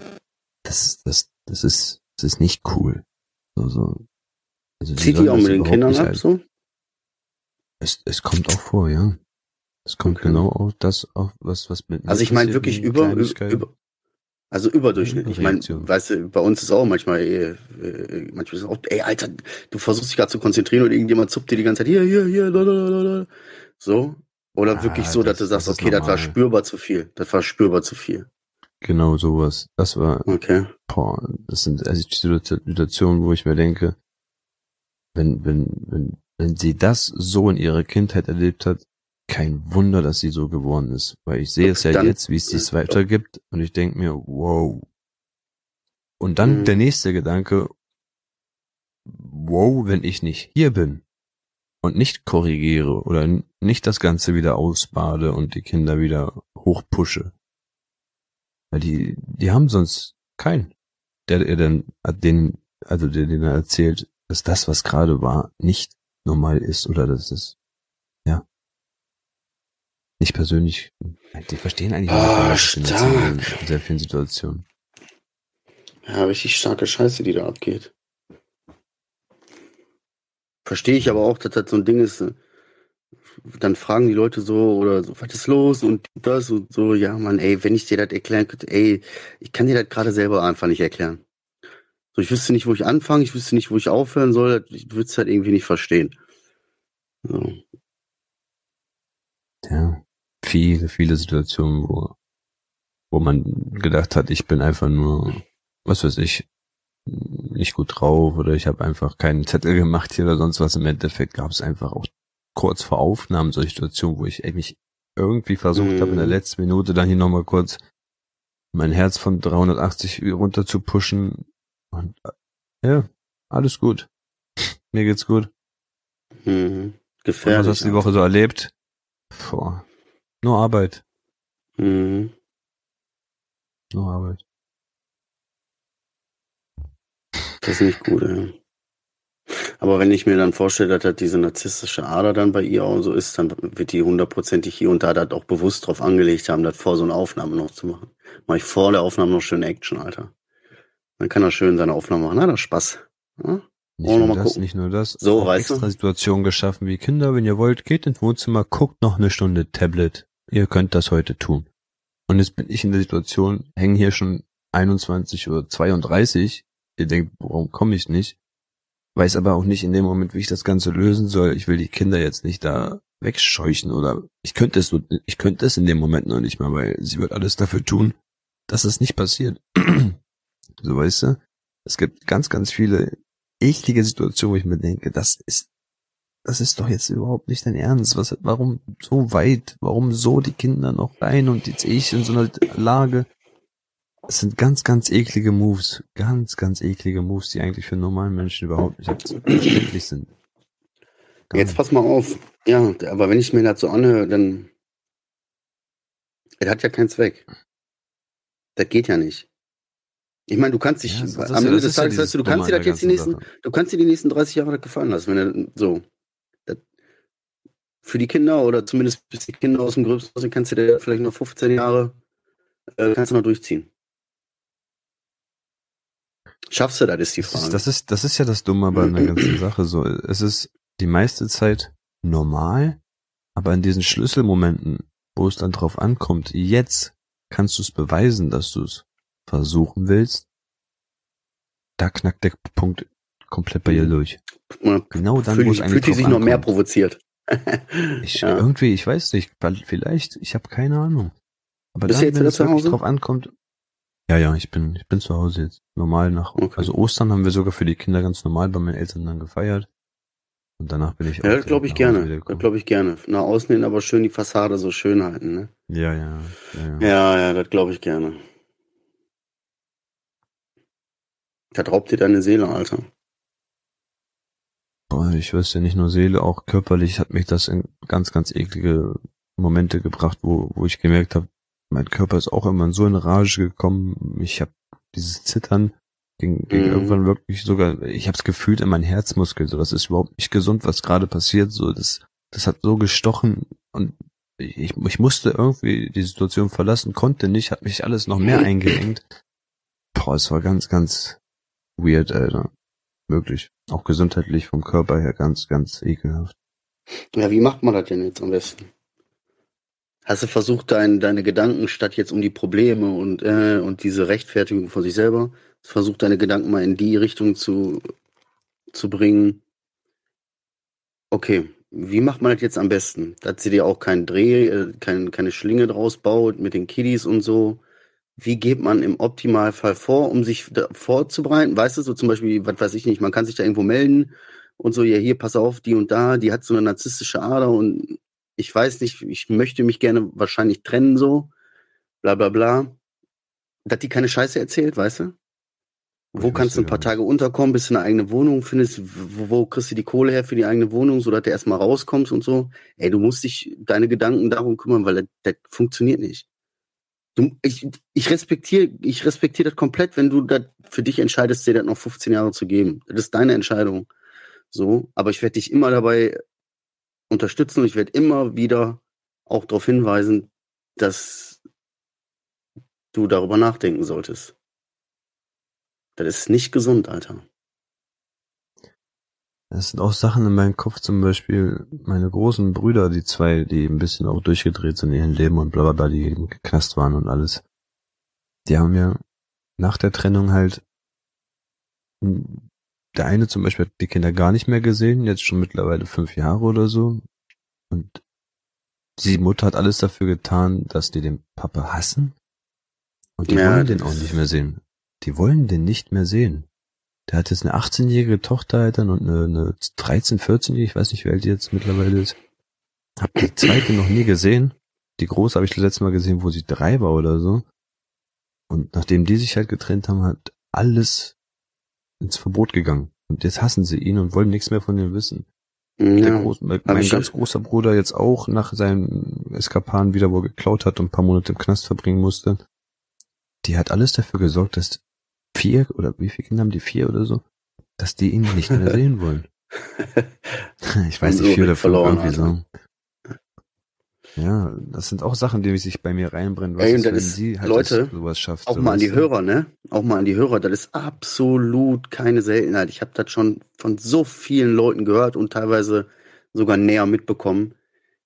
das, das, das ist, das ist nicht cool. So, so. Also Zieht die auch mit den Kindern ab, so? Es, es kommt auch vor, ja. Es kommt okay. genau auf das, auf was, was mit. Also ich meine wirklich über, über, also überdurchschnittlich. Ich meine, weißt du, bei uns ist auch manchmal, äh, manchmal ist auch, ey, Alter, du versuchst dich gerade zu konzentrieren und irgendjemand zuppt dir die ganze Zeit, hier, hier, hier, lalalala. so. Oder ah, wirklich so, dass das, du sagst, das okay, normal. das war spürbar zu viel. Das war spürbar zu viel. Genau sowas. Das war, okay. boah, das sind also die Situationen, wo ich mir denke, wenn, wenn, wenn, wenn sie das so in ihrer Kindheit erlebt hat, kein Wunder, dass sie so geworden ist, weil ich sehe es ja dann, jetzt, wie es dies weitergibt und ich denke mir, wow. Und dann mhm. der nächste Gedanke, wow, wenn ich nicht hier bin und nicht korrigiere oder nicht das Ganze wieder ausbade und die Kinder wieder hochpushe. Weil die, die haben sonst keinen, der, der dann, den, also der denen erzählt, dass das, was gerade war, nicht normal ist oder dass es nicht persönlich, die verstehen eigentlich oh, stark. in sehr vielen Situationen. Ja, richtig starke Scheiße, die da abgeht. Verstehe ich aber auch, dass das so ein Ding ist. Äh, dann fragen die Leute so oder so, was ist los und das und so. Ja, Mann, ey, wenn ich dir das erklären könnte, ey, ich kann dir das gerade selber einfach nicht erklären. So, ich wüsste nicht, wo ich anfange, ich wüsste nicht, wo ich aufhören soll, ich würde es halt irgendwie nicht verstehen. So. Ja, viele, viele Situationen, wo, wo man gedacht hat, ich bin einfach nur, was weiß ich, nicht gut drauf oder ich habe einfach keinen Zettel gemacht hier oder sonst was. Im Endeffekt gab es einfach auch kurz vor Aufnahmen solche Situationen, wo ich mich irgendwie versucht mm. habe, in der mhm. letzten Minute dann hier nochmal kurz mein Herz von 380 runter zu pushen. Und ja, alles gut. Mir geht's gut. Mhm. Gefährlich. Und was hast du die Woche so erlebt? Boah. Nur Arbeit. Mhm. Nur Arbeit. Das ist nicht gut, ja. Aber wenn ich mir dann vorstelle, dass das diese narzisstische Ader dann bei ihr auch so ist, dann wird die hundertprozentig hier und da das auch bewusst drauf angelegt haben, das vor so einer Aufnahme noch zu machen. Mach ich vor der Aufnahme noch schön Action, Alter. Dann kann er schön seine Aufnahme machen. Na, das Spaß. Ja? Nicht nur, das, nicht nur das, so, auch extra du? Situationen geschaffen wie Kinder, wenn ihr wollt, geht ins Wohnzimmer, guckt noch eine Stunde Tablet. Ihr könnt das heute tun. Und jetzt bin ich in der Situation, hängen hier schon 21 oder 32. Ihr denkt, warum komme ich nicht? Weiß aber auch nicht in dem Moment, wie ich das Ganze lösen soll. Ich will die Kinder jetzt nicht da wegscheuchen oder ich könnte es, ich könnte es in dem Moment noch nicht mal, weil sie wird alles dafür tun, dass es nicht passiert. so weißt du? Es gibt ganz, ganz viele eklige Situationen, wo ich mir denke, das ist, das ist doch jetzt überhaupt nicht dein Ernst. Was, warum so weit? Warum so die Kinder noch rein und jetzt ich in so einer Lage? Es sind ganz, ganz eklige Moves. Ganz, ganz eklige Moves, die eigentlich für normalen Menschen überhaupt nicht verständlich sind. Gar Jetzt pass mal auf. Ja, aber wenn ich mir das so anhöre, dann. Er hat ja keinen Zweck. Das geht ja nicht. Ich meine, du kannst dich ja, am Ende des Tages, ja du, du kannst dir das jetzt die nächsten, Sache. du kannst dir die nächsten 30 Jahre gefallen lassen, wenn er so. Das, für die Kinder oder zumindest bis die Kinder aus dem Gröbsten sind, kannst du dir vielleicht noch 15 Jahre äh, kannst du noch durchziehen. Schaffst du das, ist die Frage. Das ist, das ist ja das Dumme bei einer ganzen Sache. So, es ist die meiste Zeit normal, aber in diesen Schlüsselmomenten, wo es dann drauf ankommt, jetzt kannst du es beweisen, dass du es versuchen willst, da knackt der Punkt komplett bei ihr mhm. durch. Genau dann, wo es eigentlich Fühlt die sich noch mehr provoziert. Ich, ja. Irgendwie, ich weiß nicht, vielleicht, ich habe keine Ahnung. Aber Bist dann, wenn es wirklich drauf ankommt, ja, ja, ich bin, ich bin zu Hause jetzt. Normal nach, okay. also Ostern haben wir sogar für die Kinder ganz normal bei meinen Eltern dann gefeiert. Und danach bin ich Ja, das glaube ich gerne. Das glaube ich gerne. Nach außen hin aber schön die Fassade so schön halten, ne? Ja, ja. Ja, ja, ja, ja das glaube ich gerne. Das raubt dir deine Seele, Alter. Boah, ich weiß ja nicht nur Seele, auch körperlich hat mich das in ganz, ganz eklige Momente gebracht, wo, wo ich gemerkt habe, mein Körper ist auch immer in so eine Rage gekommen. Ich habe dieses Zittern ging, ging mm. irgendwann wirklich sogar, ich habe es gefühlt in meinen Herzmuskel, so das ist überhaupt nicht gesund, was gerade passiert, so das, das hat so gestochen und ich, ich musste irgendwie die Situation verlassen, konnte nicht, hat mich alles noch mehr eingeengt. Boah, es war ganz, ganz weird, Alter. Wirklich. Auch gesundheitlich vom Körper her ganz, ganz ekelhaft. Ja, wie macht man das denn jetzt am besten? Hast du versucht, dein, deine Gedanken statt jetzt um die Probleme und, äh, und diese Rechtfertigung von sich selber, versucht deine Gedanken mal in die Richtung zu, zu bringen? Okay, wie macht man das jetzt am besten? Dass sie dir auch keinen Dreh, äh, kein, keine Schlinge draus baut mit den Kiddies und so. Wie geht man im Optimalfall vor, um sich vorzubereiten? Weißt du, so zum Beispiel, was weiß ich nicht, man kann sich da irgendwo melden und so, ja, hier, pass auf, die und da, die hat so eine narzisstische Ader und ich weiß nicht, ich möchte mich gerne wahrscheinlich trennen, so, bla bla bla. Dass die keine Scheiße erzählt, weißt du? Wo kannst du ein paar Tage unterkommen, bis du eine eigene Wohnung findest? Wo, wo kriegst du die Kohle her für die eigene Wohnung, so dass du erstmal rauskommst und so? Ey, du musst dich deine Gedanken darum kümmern, weil das, das funktioniert nicht. Du, ich, ich respektiere ich respektiere das komplett, wenn du das für dich entscheidest, dir das noch 15 Jahre zu geben. Das ist deine Entscheidung. So, aber ich werde dich immer dabei unterstützen und ich werde immer wieder auch darauf hinweisen, dass du darüber nachdenken solltest. Das ist nicht gesund, Alter. Es sind auch Sachen in meinem Kopf, zum Beispiel meine großen Brüder, die zwei, die ein bisschen auch durchgedreht sind in ihrem Leben und bla bla bla, die im Knast waren und alles. Die haben mir nach der Trennung halt der eine zum Beispiel hat die Kinder gar nicht mehr gesehen, jetzt schon mittlerweile fünf Jahre oder so. Und die Mutter hat alles dafür getan, dass die den Papa hassen. Und die Ja, wollen den auch nicht mehr sehen. Die wollen den nicht mehr sehen. Der hat jetzt eine 18-jährige Tochter halt dann und eine, eine 13, 14-jährige, ich weiß nicht, wie alt die jetzt mittlerweile ist. Hab die zweite noch nie gesehen. Die große habe ich das letzte Mal gesehen, wo sie drei war oder so. Und nachdem die sich halt getrennt haben, hat alles ins Verbot gegangen. Und jetzt hassen sie ihn und wollen nichts mehr von ihm wissen. Ja. Groß, mein ganz großer Bruder jetzt auch nach seinem Eskapan wieder, wo er geklaut hat und ein paar Monate im Knast verbringen musste. Die hat alles dafür gesorgt, dass vier oder wie viele Kinder haben die vier oder so, dass die ihn nicht mehr sehen wollen. Ich weiß nicht, oder fünf verloren, irgendwie so. Ja, das sind auch Sachen, die sich bei mir reinbrennen. Was und ist, wenn ist- sie halt Leute, sowas schafft? Auch mal an die du? Hörer, ne? Auch mal an die Hörer. Das ist absolut keine Seltenheit. Ich habe das schon von so vielen Leuten gehört und teilweise sogar näher mitbekommen.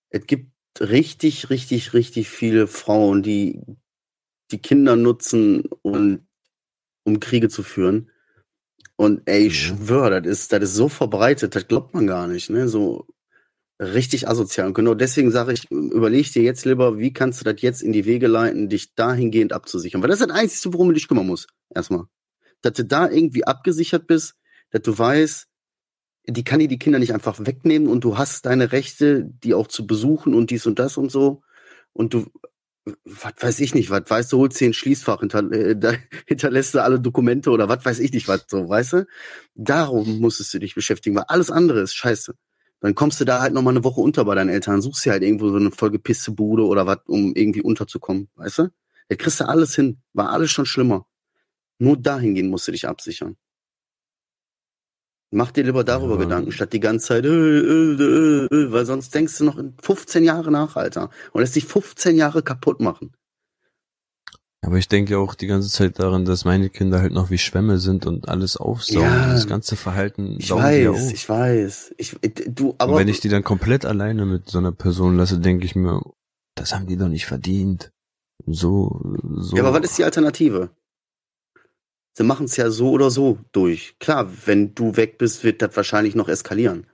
Es gibt richtig, richtig, richtig viele Frauen, die die Kinder nutzen, und, um Kriege zu führen. Und ey, ich Ja. schwör, das ist, das ist so verbreitet, das glaubt man gar nicht, ne? So richtig asozial. Und genau deswegen sage ich, überleg dir jetzt lieber, wie kannst du das jetzt in die Wege leiten, dich dahingehend abzusichern. Weil das ist das Einzige, worum du dich kümmern musst. Erstmal. Dass du da irgendwie abgesichert bist, dass du weißt, die kann dir die Kinder nicht einfach wegnehmen und du hast deine Rechte, die auch zu besuchen und dies und das und so. Und du, was weiß ich nicht, was weißt du, holst dir ein Schließfach, hinter, äh, hinterlässt du alle Dokumente oder was weiß ich nicht, was so, weißt du? Darum musstest du dich beschäftigen, weil alles andere ist scheiße. Dann kommst du da halt noch mal eine Woche unter bei deinen Eltern, suchst dir halt irgendwo so eine vollgepisste Bude oder was, um irgendwie unterzukommen, weißt du? Da kriegst du alles hin, war alles schon schlimmer. Nur dahingehend musst du dich absichern. Mach dir lieber darüber Ja. Gedanken, statt die ganze Zeit, äh, äh, äh, äh, weil sonst denkst du noch in 15 Jahre nach, Alter. Und lässt dich 15 Jahre kaputt machen. Aber ich denke auch die ganze Zeit daran, dass meine Kinder halt noch wie Schwämme sind und alles aufsaugen. Ja. Das ganze Verhalten Ich weiß, ich weiß. Ich, äh, du, und aber wenn ich die dann komplett alleine mit so einer Person lasse, denke ich mir, das haben die doch nicht verdient. So, so. Ja, aber was ist die Alternative? Sie machen es ja so oder so durch. Klar, wenn du weg bist, wird das wahrscheinlich noch eskalieren.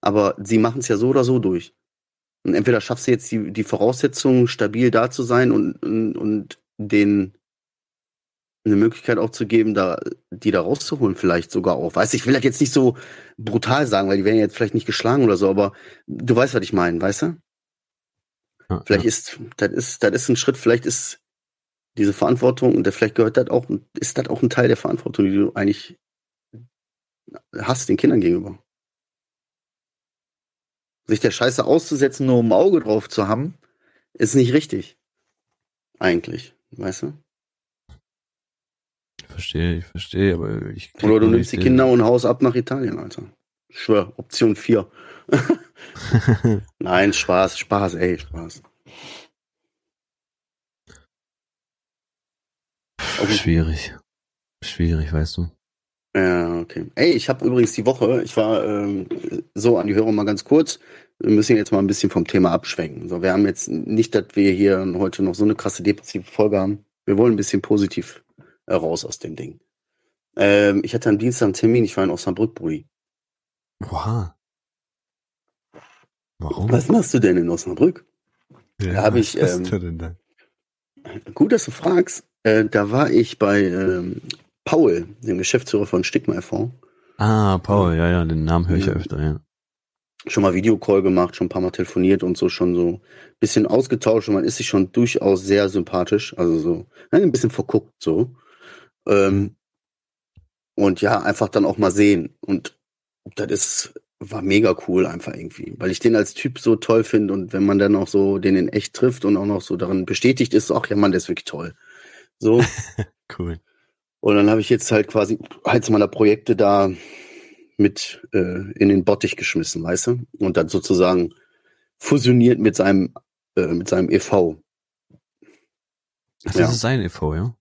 Aber sie machen es ja so oder so durch. Und entweder schaffst du jetzt die, die Voraussetzungen, stabil da zu sein und, und, und denen eine Möglichkeit auch zu geben, da, die da rauszuholen, vielleicht sogar auch. Weiß ich will das jetzt nicht so brutal sagen, weil die werden jetzt vielleicht nicht geschlagen oder so, aber du weißt, was ich meine, weißt du? Ja, Vielleicht ja. ist, das ist, das ist ein Schritt, vielleicht ist diese Verantwortung und vielleicht gehört das auch, ist das auch ein Teil der Verantwortung, die du eigentlich hast den Kindern gegenüber. Sich der Scheiße auszusetzen, nur um ein Auge drauf zu haben. Ist nicht richtig. Eigentlich, weißt du? Ich verstehe, ich verstehe, aber ich Oder du nimmst die Kinder und haust ab nach Italien, Alter. Ich schwör, Option 4. den- Nein, Spaß, Spaß, ey, Spaß. Okay. Schwierig. Schwierig, weißt du. Ja, okay. Ey, ich habe übrigens die Woche, ich war ähm, so an die Hörer mal ganz kurz. Wir müssen jetzt mal ein bisschen vom Thema abschwenken. So, wir haben jetzt nicht, dass wir hier heute noch so eine krasse depressive Folge haben. Wir wollen ein bisschen positiv äh, raus aus dem Ding. Ähm, ich hatte am Dienstag einen Termin, ich war in Osnabrück, Brudi. Oha. Warum? Was machst du denn in Osnabrück? Ja, da hab ich, was ähm, da denn da? Gut, dass du fragst. Äh, da war ich bei ähm, Paul, dem Geschäftsführer von Stigma e.V. Ah, Paul, ja, ja, den Namen höre ich ja Ja. öfter, ja. schon mal Videocall gemacht, schon ein paar Mal telefoniert und so schon so ein bisschen ausgetauscht und man ist sich schon durchaus sehr sympathisch, also so ne, ein bisschen verguckt so. Ähm, und ja, einfach dann auch mal sehen. Und das ist, war mega cool einfach irgendwie, weil ich den als Typ so toll finde und wenn man dann auch so den in echt trifft und auch noch so daran bestätigt ist, ach ja Mann, der ist wirklich toll. So. Cool. Und dann habe ich jetzt halt quasi eins meiner Projekte da mit äh, in den Bottich geschmissen, weißt du? Und dann sozusagen fusioniert mit seinem äh, mit seinem EV. Ach, das Ja. ist sein e.V., ja?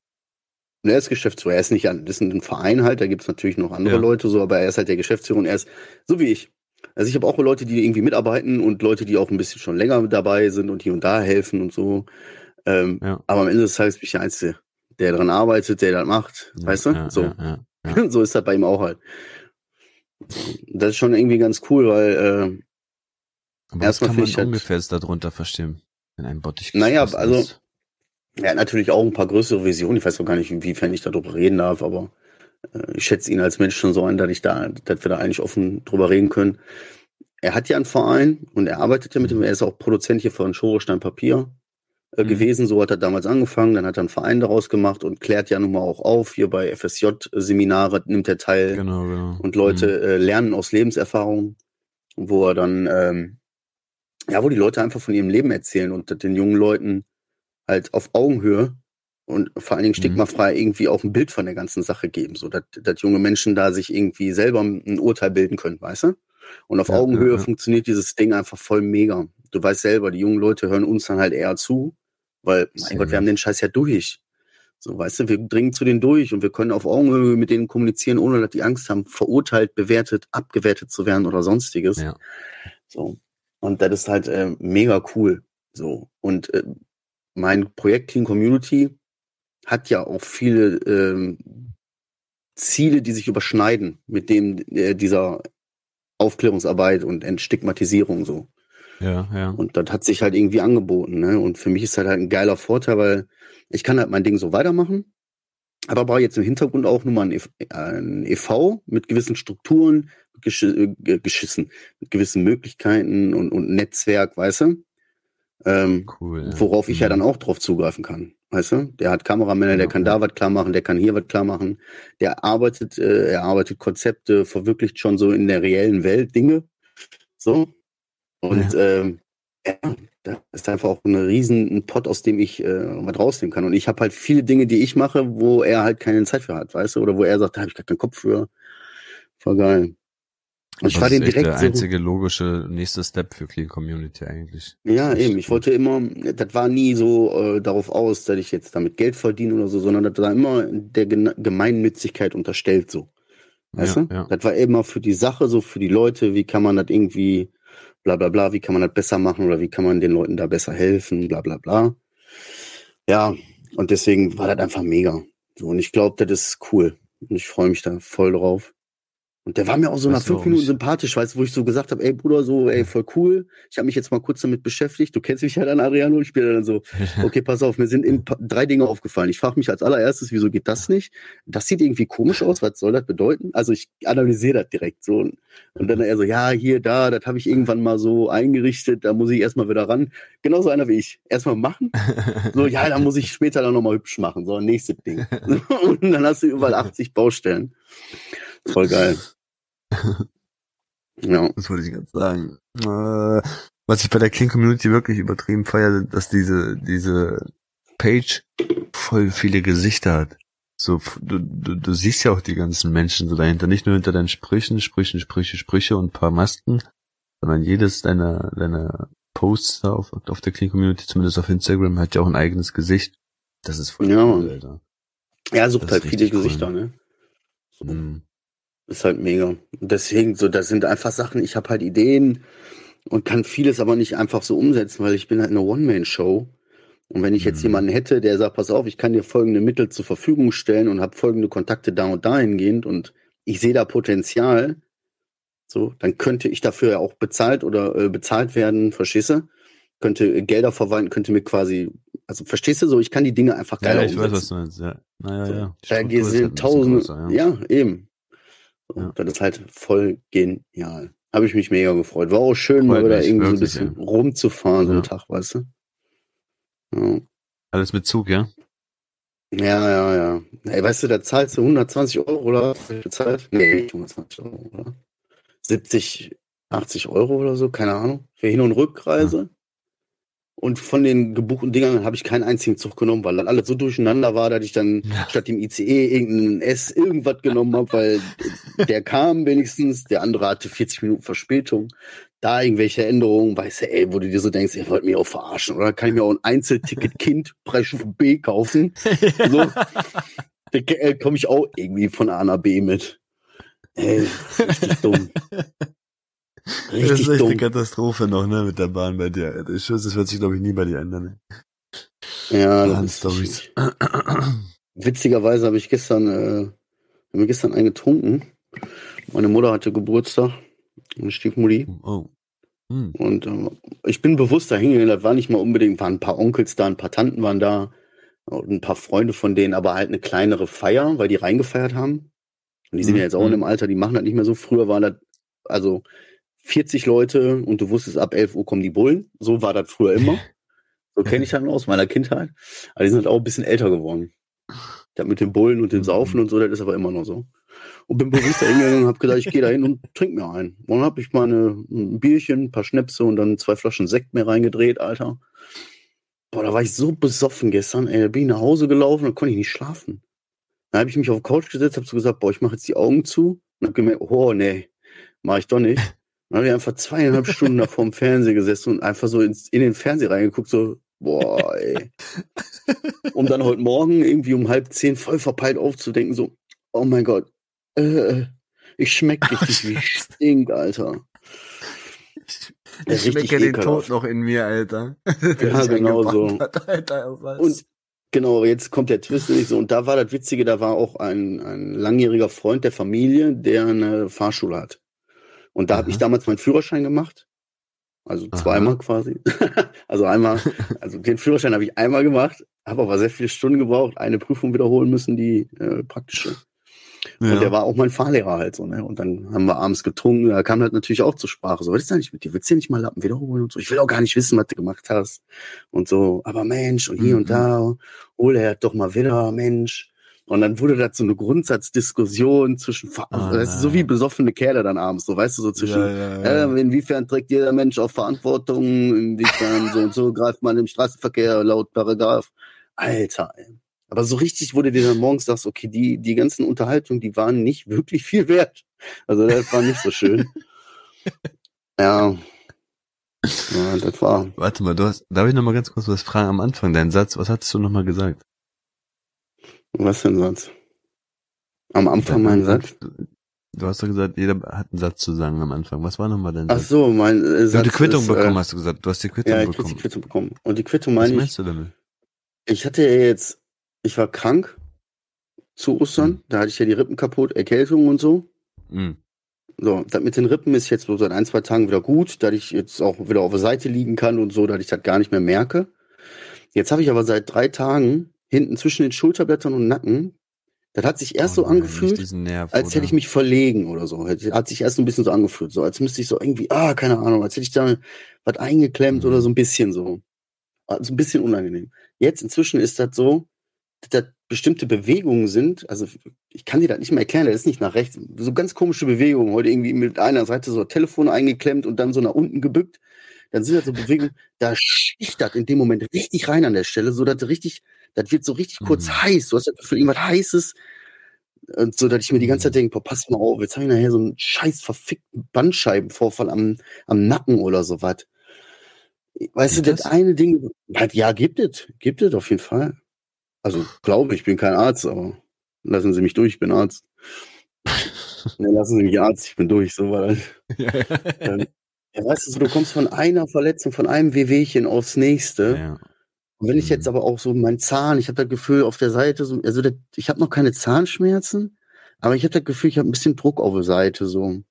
Und er ist Geschäftsführer. Er ist nicht an, das ist ein Verein halt, da gibt's natürlich noch andere Ja. Leute so, aber er ist halt der Geschäftsführer und er ist so wie ich. Also ich habe auch Leute, die irgendwie mitarbeiten und Leute, die auch ein bisschen schon länger dabei sind und hier und da helfen und so. Ähm, Ja. Aber am Ende des Tages bin ich der Einzige, der daran arbeitet, der das macht, ja weißt du? Ja, so. Ja, so ist das bei ihm auch halt. Das ist schon irgendwie ganz cool, weil äh, Aber erstmal kann man halt, ungefähr jetzt darunter verstehen, wenn ein Bottich Naja, also ist. er hat natürlich auch ein paar größere Visionen. Ich weiß auch gar nicht, inwiefern ich darüber reden darf, aber äh, ich schätze ihn als Mensch schon so ein, dass ich da, dass wir da eigentlich offen drüber reden können. Er hat ja einen Verein und er arbeitet ja mit dem, er ist auch Produzent hier von Schorestein Papier äh, mhm. gewesen. So hat er damals angefangen, dann hat er einen Verein daraus gemacht und klärt ja nun mal auch auf. Hier bei FSJ-Seminare nimmt er teil. Genau, genau. Und Leute mhm. äh, lernen aus Lebenserfahrung, wo er dann, ähm, ja, wo die Leute einfach von ihrem Leben erzählen und den jungen Leuten halt auf Augenhöhe und vor allen Dingen mhm. stigmafrei irgendwie auch ein Bild von der ganzen Sache geben, so dass, dass junge Menschen da sich irgendwie selber ein Urteil bilden können, weißt du? Und auf ja, Augenhöhe ja, ja. funktioniert dieses Ding einfach voll mega. Du weißt selber, die jungen Leute hören uns dann halt eher zu, weil, mein Sehr Gott, wir haben den Scheiß ja durch. So, weißt du, wir dringen zu denen durch und wir können auf Augenhöhe mit denen kommunizieren, ohne dass die Angst haben, verurteilt, bewertet, abgewertet zu werden oder sonstiges. Ja. So. Und das ist halt äh, mega cool. So. Und äh, mein Projekt Clean Community hat ja auch viele ähm, Ziele, die sich überschneiden mit dem äh, dieser Aufklärungsarbeit und Entstigmatisierung so. Ja, ja. Und das hat sich halt irgendwie angeboten. Ne? Und für mich ist halt, halt ein geiler Vorteil, weil ich kann halt mein Ding so weitermachen, aber brauche jetzt im Hintergrund auch nur mal ein, e ein EV mit gewissen Strukturen, gesch äh, geschissen, mit gewissen Möglichkeiten und, und Netzwerk, weißt du? Ähm, cool. Ja. Worauf ich ja mhm. dann auch drauf zugreifen kann. Weißt du? Der hat Kameramänner, ja, der kann da was klar machen, der kann hier was klar machen. Der arbeitet, äh, er arbeitet Konzepte, verwirklicht schon so in der reellen Welt Dinge. So. Und ja. ähm, ja, da ist einfach auch ein riesen ein Pot, aus dem ich äh, was rausnehmen kann. Und ich habe halt viele Dinge, die ich mache, wo er halt keine Zeit für hat, weißt du? Oder wo er sagt, da habe ich gar keinen Kopf für. Voll geil. Und ich war den direkt der einzige logische nächste Step für Clean Community eigentlich. Ja, eben. Ich wollte immer, das war nie so äh, darauf aus, dass ich jetzt damit Geld verdiene oder so, sondern das war immer der Gemeinnützigkeit unterstellt so. Weißt ja, du? Ja. Das war immer für die Sache, so für die Leute, wie kann man das irgendwie, bla bla bla, wie kann man das besser machen oder wie kann man den Leuten da besser helfen, bla bla bla. Ja, und deswegen war das einfach mega. So, und ich glaube, das ist cool. Und ich freue mich da voll drauf. Und der war mir auch so nach fünf Minuten sympathisch, weißt du, wo ich so gesagt habe, ey Bruder, so, ey, voll cool. Ich habe mich jetzt mal kurz damit beschäftigt. Du kennst mich ja dann, Ariano. Ich bin dann so, okay, pass auf, mir sind in, drei Dinge aufgefallen. Ich frage mich als allererstes, wieso geht das nicht? Das sieht irgendwie komisch aus, was soll das bedeuten? Also ich analysiere das direkt so. Und dann er so, ja, hier, da, das habe ich irgendwann mal so eingerichtet, da muss ich erstmal wieder ran. Genauso einer wie ich. Erstmal machen. So, ja, da muss ich später dann nochmal hübsch machen. So, nächstes Ding. Und dann hast du überall 80 Baustellen. Voll geil ja. Das wollte ich gerade sagen. Äh, was ich bei der Clean Community wirklich übertrieben feiere, dass diese, diese Page voll viele Gesichter hat. So, du, du, du siehst ja auch die ganzen Menschen so dahinter, nicht nur hinter deinen Sprüchen, Sprüchen, Sprüche, Sprüche und paar Masken, sondern jedes deiner, deiner Posts auf, auf der Clean Community, zumindest auf Instagram, hat ja auch ein eigenes Gesicht. Das ist voll ja, cool, Alter. Er sucht halt viele cool. Gesichter, ne? Mhm. Ist halt mega. Und deswegen, so, das sind einfach Sachen, ich habe halt Ideen und kann vieles aber nicht einfach so umsetzen, weil ich bin halt eine One-Man-Show. Und wenn ich jetzt mhm. jemanden hätte, der sagt, pass auf, ich kann dir folgende Mittel zur Verfügung stellen und habe folgende Kontakte da und dahingehend und ich sehe da Potenzial, so, dann könnte ich dafür ja auch bezahlt oder äh, bezahlt werden, verstehst du? Könnte Gelder verwalten, könnte mir quasi, also verstehst du so, ich kann die Dinge einfach geiler ja, ich umsetzen. weiß, was du meinst, ja. Naja, so, ja. Da sind tausende, größer, ja. ja, eben. Ja. Das ist halt voll genial. Habe ich mich mega gefreut. War auch schön, Freut mal wieder irgendwie so ein bisschen ja. rumzufahren, so einen Tag, weißt du? Ja. Alles mit Zug, ja? Ja, ja, ja. Ey, weißt du, da zahlst du 120 Euro oder bezahlt? Nee, nicht 120 Euro, oder? 70, 80 Euro oder so, keine Ahnung. Für Hin- und Rückreise. Und von den gebuchten Dingern habe ich keinen einzigen Zug genommen, weil dann alles so durcheinander war, dass ich dann ja. statt dem ICE irgendeinen S irgendwas genommen habe, weil der kam wenigstens, der andere hatte 40 Minuten Verspätung. Da irgendwelche Änderungen, weißt du, ey, wo du dir so denkst, ihr wollt mich auch verarschen, oder kann ich mir auch ein Einzelticket Kind Preisstufe B kaufen? So, da äh, komme ich auch irgendwie von A nach B mit. Ey, richtig dumm. Richtig das ist echt dumm. eine Katastrophe noch, ne, mit der Bahn bei dir. Ich schwöre, das wird sich, glaube ich, nie bei dir ändern. Ne? Ja, Bahnstories. Witzigerweise habe ich gestern äh, haben wir gestern einen getrunken. Meine Mutter hatte Geburtstag, meine Stiefmutti. Oh. Hm. Und äh, ich bin bewusst da hingegangen, das war nicht mal unbedingt, waren ein paar Onkels da, ein paar Tanten waren da und ein paar Freunde von denen, aber halt eine kleinere Feier, weil die reingefeiert haben. Und die sind ja jetzt auch in Mhm. dem Alter, die machen das nicht mehr so. Früher war das, also 40 Leute und du wusstest, ab 11 Uhr kommen die Bullen. So war das früher immer. So kenne ich das noch aus meiner Kindheit. Aber die sind halt auch ein bisschen älter geworden. Das mit den Bullen und dem Saufen und so, das ist aber immer noch so. Und bin bewusst da hingegangen und habe gedacht, ich gehe da hin und trink mir einen. Und dann habe ich meine ein Bierchen, ein paar Schnäpse und dann zwei Flaschen Sekt mehr reingedreht, Alter. Boah, da war ich so besoffen gestern, ey. Da bin ich nach Hause gelaufen und konnte ich nicht schlafen. Dann habe ich mich auf die Couch gesetzt, habe so gesagt, boah, ich mache jetzt die Augen zu und habe gemerkt, oh nee, mache ich doch nicht. Dann habe ich einfach zweieinhalb Stunden da vorm Fernseher gesessen und einfach so ins, in den Fernseher reingeguckt, so, boah, ey. Um dann heute Morgen irgendwie um halb zehn voll verpeilt aufzudenken, so, oh mein Gott, äh, ich schmeck richtig wie Stink, Alter. Ich, Ja, schmecke den. Tod noch in mir, Alter. Ja, genau so. Alter, auf was? Und genau, jetzt kommt der Twist nicht so. Und da war das Witzige, da war auch ein, ein langjähriger Freund der Familie, der eine Fahrschule hat. Und da habe ich damals meinen Führerschein gemacht. Also Aha. zweimal quasi. also einmal, also den Führerschein habe ich einmal gemacht, habe aber sehr viele Stunden gebraucht, eine Prüfung wiederholen müssen, die äh, praktische. ja. Und der war auch mein Fahrlehrer halt so, ne? Und dann haben wir abends getrunken, da kam halt natürlich auch zur Sprache. So, was ist denn nicht mit dir? Willst du nicht mal Lappen wiederholen und so? Ich will auch gar nicht wissen, was du gemacht hast. Und so, aber Mensch, und hier Mhm. und da, hol er doch mal wieder, Mensch. Und dann wurde das so eine Grundsatzdiskussion zwischen, Ah, das ist so wie besoffene Kerle dann abends, so, weißt du, so zwischen, ja, ja, ja. äh, inwiefern trägt jeder Mensch auch Verantwortung, inwiefern so und so greift man im Straßenverkehr laut Paragraph. Alter, ey. Aber so richtig wurde dir dann morgens sagst, okay, die, die ganzen Unterhaltungen, die waren nicht wirklich viel wert. Also das war nicht so schön. ja. Ja, das war. Warte mal, du hast, darf ich noch mal ganz kurz was fragen am Anfang? Dein Satz, was hattest du noch mal gesagt? Was für ein Satz? Am Anfang mein Satz? Du hast doch gesagt, jeder hat einen Satz zu sagen am Anfang. Was war noch mal dein Ach Satz? so, mein äh, du hast Satz die Quittung ist, bekommen, Äh, hast du gesagt. Du hast die Quittung ja, ich habe die bekommen. Quittung bekommen. Und die Quittung Was meine ich, meinst du damit? ich hatte ja jetzt, ich war krank zu Ostern, Hm. da hatte ich ja die Rippen kaputt, Erkältung und so. Mhm. So, das mit den Rippen ist jetzt so seit ein, zwei Tagen wieder gut, da ich jetzt auch wieder auf der Seite liegen kann und so, dass ich das gar nicht mehr merke. Jetzt habe ich aber seit drei Tagen hinten zwischen den Schulterblättern und Nacken, das hat sich erst Oh so nein, angefühlt, Nerv, als hätte ich mich verlegen oder so. Hat sich erst so ein bisschen so angefühlt, so als müsste ich so irgendwie, ah, keine Ahnung, als hätte ich da was eingeklemmt Mhm. oder so ein bisschen so. Also ein bisschen unangenehm. Jetzt inzwischen ist das so, dass das bestimmte Bewegungen sind, also ich kann dir das nicht mehr erklären, das ist nicht nach rechts, so ganz komische Bewegungen, heute irgendwie mit einer Seite so Telefon eingeklemmt und dann so nach unten gebückt, dann sind das so Bewegungen, da sticht das in dem Moment richtig rein an der Stelle, so dass richtig, das wird so richtig kurz Mhm. heiß, du hast das Gefühl, irgendwas heißes, und so, dass ich mir die ganze Zeit denke, boah, pass mal auf, jetzt habe ich nachher so einen scheiß verfickten Bandscheibenvorfall am, am Nacken oder sowas. Weißt Gibt du, das das? eine Ding, halt, ja, gibt es, gibt es auf jeden Fall. Also, glaube ich, bin kein Arzt, aber lassen Sie mich durch, ich bin Arzt. Ne, lassen Sie mich Arzt, ich bin durch, so war das. ja, ja. Dann, ja, weißt du, du kommst von einer Verletzung, von einem Wehwehchen aufs nächste. ja. Und wenn ich Mhm. jetzt aber auch so mein Zahn, ich habe das Gefühl auf der Seite, so, also das, ich habe noch keine Zahnschmerzen, aber ich habe das Gefühl, ich habe ein bisschen Druck auf der Seite. So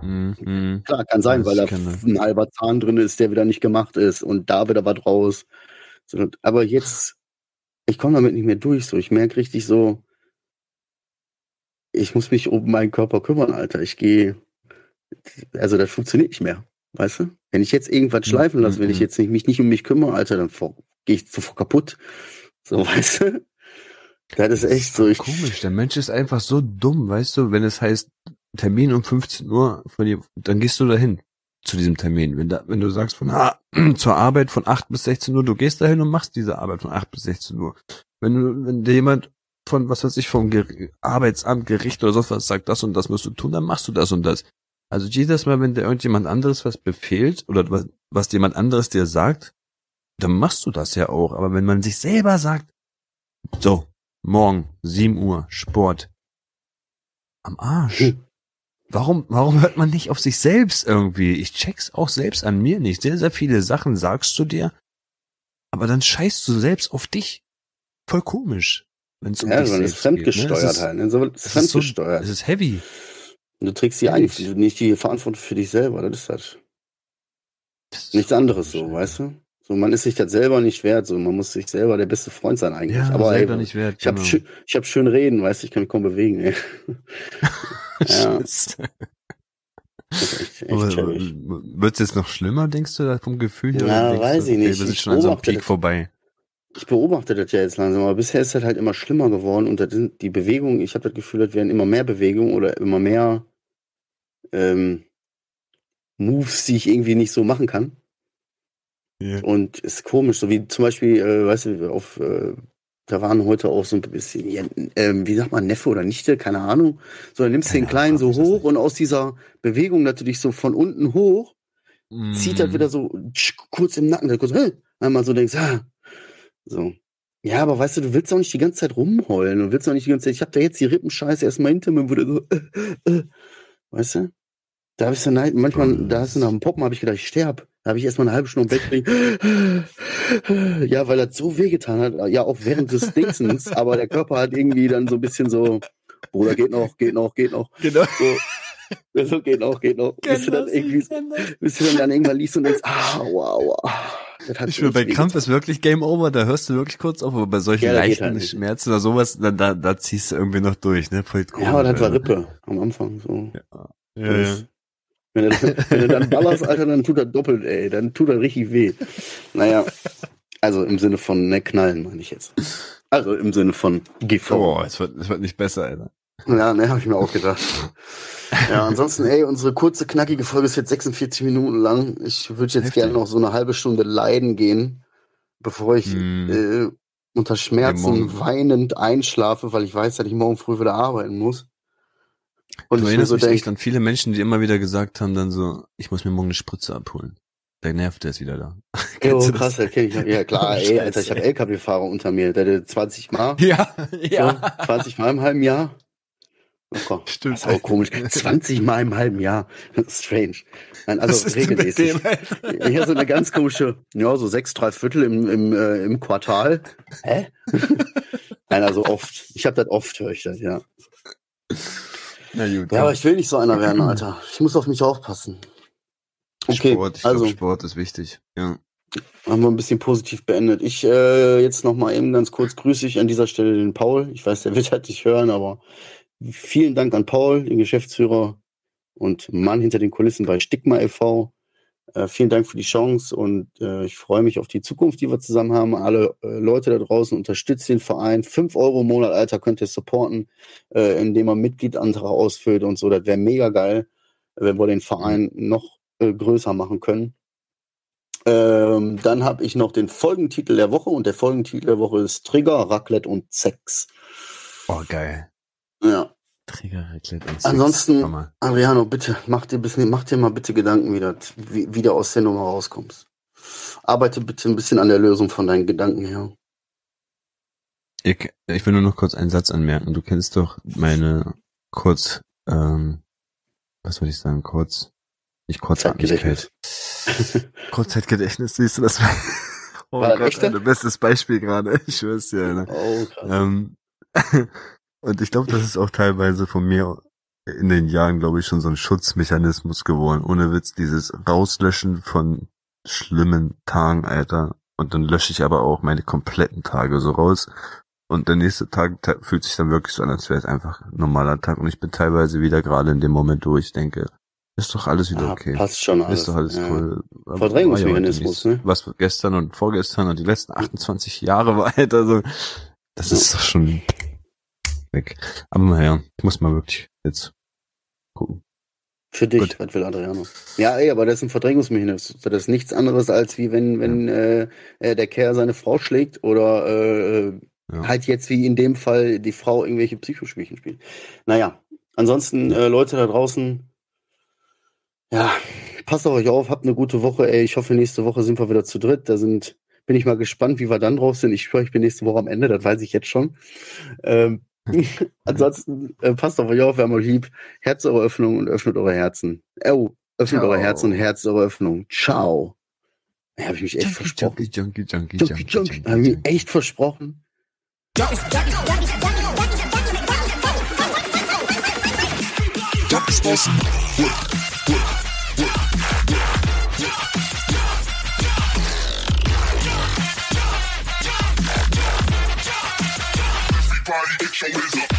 Mhm. Mhm. klar, kann sein, weil da ein halber Zahn drin ist, der wieder nicht gemacht ist und da wieder was raus. So, aber jetzt, ich komme damit nicht mehr durch. So, ich merke richtig so, ich muss mich um meinen Körper kümmern, Alter. Ich gehe, also das funktioniert nicht mehr, weißt du? Wenn ich jetzt irgendwas Mhm, schleifen lasse, wenn ich mhm. jetzt nicht, mich nicht um mich kümmere, Alter, dann gehe ich sofort kaputt. So, weißt du? Das ist echt so. Ich, Komisch, der Mensch ist einfach so dumm, weißt du, wenn es heißt, Termin um 15 Uhr, von dir, dann gehst du dahin zu diesem Termin. Wenn, da, wenn du sagst, von ah, zur Arbeit von 8 bis 16 Uhr, du gehst dahin und machst diese Arbeit von 8 bis 16 Uhr. Wenn du, wenn dir jemand von, was weiß ich, vom Ger Arbeitsamt, Gericht oder sonst was sagt, das und das musst du tun, dann machst du das und das. Also jedes Mal, wenn dir irgendjemand anderes was befehlt oder was, was jemand anderes dir sagt, dann machst du das ja auch. Aber wenn man sich selber sagt, so, morgen, 7 Uhr, Sport, am Arsch. Hm. Warum, warum hört man nicht auf sich selbst irgendwie? Ich check's auch selbst an mir nicht. Sehr, sehr viele Sachen sagst du dir, aber dann scheißt du selbst auf dich. Voll komisch. wenn es um Ja, dich man ist fremdgesteuert geht, ne? Halt. Ne? So, Es ist, fremdgesteuert. es ist heavy. du trägst die eigentlich nicht die Verantwortung für dich selber. Das ist das. Das Nichts anderes so, weißt du? So, man ist sich das selber nicht wert. So, man muss sich selber der beste Freund sein eigentlich. Ja, Aber ey, selber nicht wert. ich habe genau. schön, ich hab schön reden, weißt du? Ich kann mich kaum bewegen. Ey. ja. Echt, echt wird es jetzt noch schlimmer, denkst du, da vom Gefühl her? Denkst weiß du, ich nicht. Okay, wir sind Ich schon an so einem beobachte Peak das. vorbei. Ich beobachte das ja jetzt langsam, aber bisher ist das halt immer schlimmer geworden und das sind die Bewegungen, ich habe das Gefühl, das werden immer mehr Bewegungen oder immer mehr ähm, Moves, die ich irgendwie nicht so machen kann. Ja. Und ist komisch, so wie zum Beispiel, äh, weißt du, auf, äh, da waren heute auch so ein bisschen, ja, ähm, wie sagt man, Neffe oder Nichte, keine Ahnung. So, dann nimmst du den Kleinen Ahnung, so hoch und aus dieser Bewegung natürlich so von unten hoch, zieht das Mm. wieder so tsch, kurz im Nacken, dann kurz, hä? einmal so denkst, ah, so. Ja, aber weißt du, du willst auch nicht die ganze Zeit rumheulen. Du willst auch nicht die ganze Zeit, ich hab da jetzt die Rippenscheiße erstmal hinter mir, wo der so, äh, äh, weißt du? Da habe ich dann halt, manchmal, da hast du nach dem Poppen, habe ich gedacht, ich sterb. Da habe ich erstmal eine halbe Stunde im Bett gelegen. Ja, weil das so wehgetan hat. Ja, auch während des Dingsens, aber der Körper hat irgendwie dann so ein bisschen so, Bruder, geht noch, geht noch, geht noch. Genau. So, so geht noch, geht noch. Bis du dann irgendwie, bis du dann, dann irgendwann liest und denkst, ah, wow, wow. Das hat Ich finde, bei Krampf ist wirklich Game Over, da hörst du wirklich kurz auf, aber bei solchen Ja, leichten halt. Schmerzen oder sowas, da, da, da ziehst du irgendwie noch durch, ne? Voll Ja, aber das war. Rippe am Anfang. So. Ja, ja. Wenn, du, wenn du dann ballerst, Alter, dann tut das doppelt, ey. Dann tut das richtig weh. Naja, also im Sinne von ne, knallen, meine ich jetzt. Also im Sinne von GV. Oh, es wird, es wird nicht besser, Alter. Ja, ne, habe ich mir auch gedacht. Ja, ansonsten, ey, unsere kurze, knackige Folge ist jetzt 46 Minuten lang. Ich würde jetzt Heftig. gerne noch so eine halbe Stunde leiden gehen, bevor ich Hm. äh, unter Schmerzen weinend einschlafe, weil ich weiß, dass ich morgen früh wieder arbeiten muss. Und du erinnerst so mich denk, echt an viele Menschen, die immer wieder gesagt haben, dann so, ich muss mir morgen eine Spritze abholen. Der nervt, der ist wieder da. Jo, das? krass, kenn ich. Ja, klar, ey, Alter, ich habe. LKW-Fahrer unter mir, der der 20 Mal. Ja, So, 20 Mal im halben Jahr. Oh Gott, Stimmt. das ist auch komisch. 20 Mal im halben Jahr. Strange. Nein, also regelmäßig. dem? Hier so eine ganz komische, ja, so sechs, drei Viertel im, im, äh, im Quartal. Hä? Nein, also oft. Ich habe das oft, höre ich das, ja. Na gut. Ja, aber ich will nicht so einer werden, Alter. Ich muss auf mich aufpassen. Okay, Sport, ich also glaube, Sport ist wichtig. Ja. haben wir ein bisschen positiv beendet. Ich äh, jetzt noch mal eben ganz kurz grüße ich an dieser Stelle den Paul. Ich weiß, der wird halt nicht hören, aber vielen Dank an Paul, den Geschäftsführer und Mann hinter den Kulissen bei Stigma e.V. Äh, vielen Dank für die Chance und äh, ich freue mich auf die Zukunft, die wir zusammen haben. Alle äh, Leute da draußen unterstützt den Verein. Fünf Euro im Monat, Alter, könnt ihr supporten, äh, indem man Mitgliedantrag ausfüllt und so. Das wäre mega geil, wenn wir den Verein noch äh, größer machen können. Ähm, dann habe ich noch den Folgentitel der Woche und der Folgentitel der Woche ist Trigger, Raclette und Sex. Oh, geil. Ja. Träger, und Sex. Ansonsten-. Adriano, bitte, mach dir, bisschen, mach dir mal bitte Gedanken, wie, das, wie, wie du aus der Nummer rauskommst. Arbeite bitte ein bisschen an der Lösung von deinen Gedanken her. Ich, ich will nur noch kurz einen Satz anmerken. Du kennst doch meine kurz, ähm, was würde ich sagen, kurz, nicht Kurzatmigkeit. Kurzzeitgedächtnis, siehst du das? Oh War das Gott, echte? Alter, bestes Beispiel gerade. Ich schwör's dir, Alter. Oh, krass. Ähm, und ich glaube, das ist auch teilweise von mir in den Jahren, glaube ich, schon so ein Schutzmechanismus geworden. Ohne Witz, dieses Rauslöschen von schlimmen Tagen, Alter. Und dann lösche ich aber auch meine kompletten Tage so raus. Und der nächste Tag ta- fühlt sich dann wirklich so an, als wäre es einfach ein normaler Tag. Und ich bin teilweise wieder gerade in dem Moment, wo ich denke, ist doch alles wieder Ah, okay. Passt schon alles. Ist doch alles ja. cool. Verdrängungsmechanismus, ja ne? Was gestern und vorgestern und die letzten 28 Jahre war halt also, das ist doch schon weg. Aber naja, ich muss mal wirklich jetzt gucken. Für dich, Gut. was will Adriano? Ja, ey, aber das ist ein Verdrängungsmechanismus. Das ist nichts anderes, als wie wenn, wenn äh, äh, der Kerl seine Frau schlägt oder äh, Ja. halt jetzt wie in dem Fall die Frau irgendwelche Psychospielchen spielt. Naja, ansonsten, äh, Leute da draußen, ja, passt auf euch auf, habt eine gute Woche, ey. Ich hoffe, nächste Woche sind wir wieder zu dritt. Da sind, bin ich mal gespannt, wie wir dann drauf sind. Ich höre, ich bin nächste Woche am Ende, das weiß ich jetzt schon. Ähm, ansonsten, äh, passt auf euch auf, wir haben euch lieb. Herz eure Öffnung und öffnet eure Herzen. Oh, öffnet Ciao. eure Herzen und Herz eure Öffnung. Ciao. Ja, habe ich mich echt versprochen. Junkie, Junkie, Junkie, Junkie, Junkie. Habe ich mich echt versprochen. Everybody get your hands up.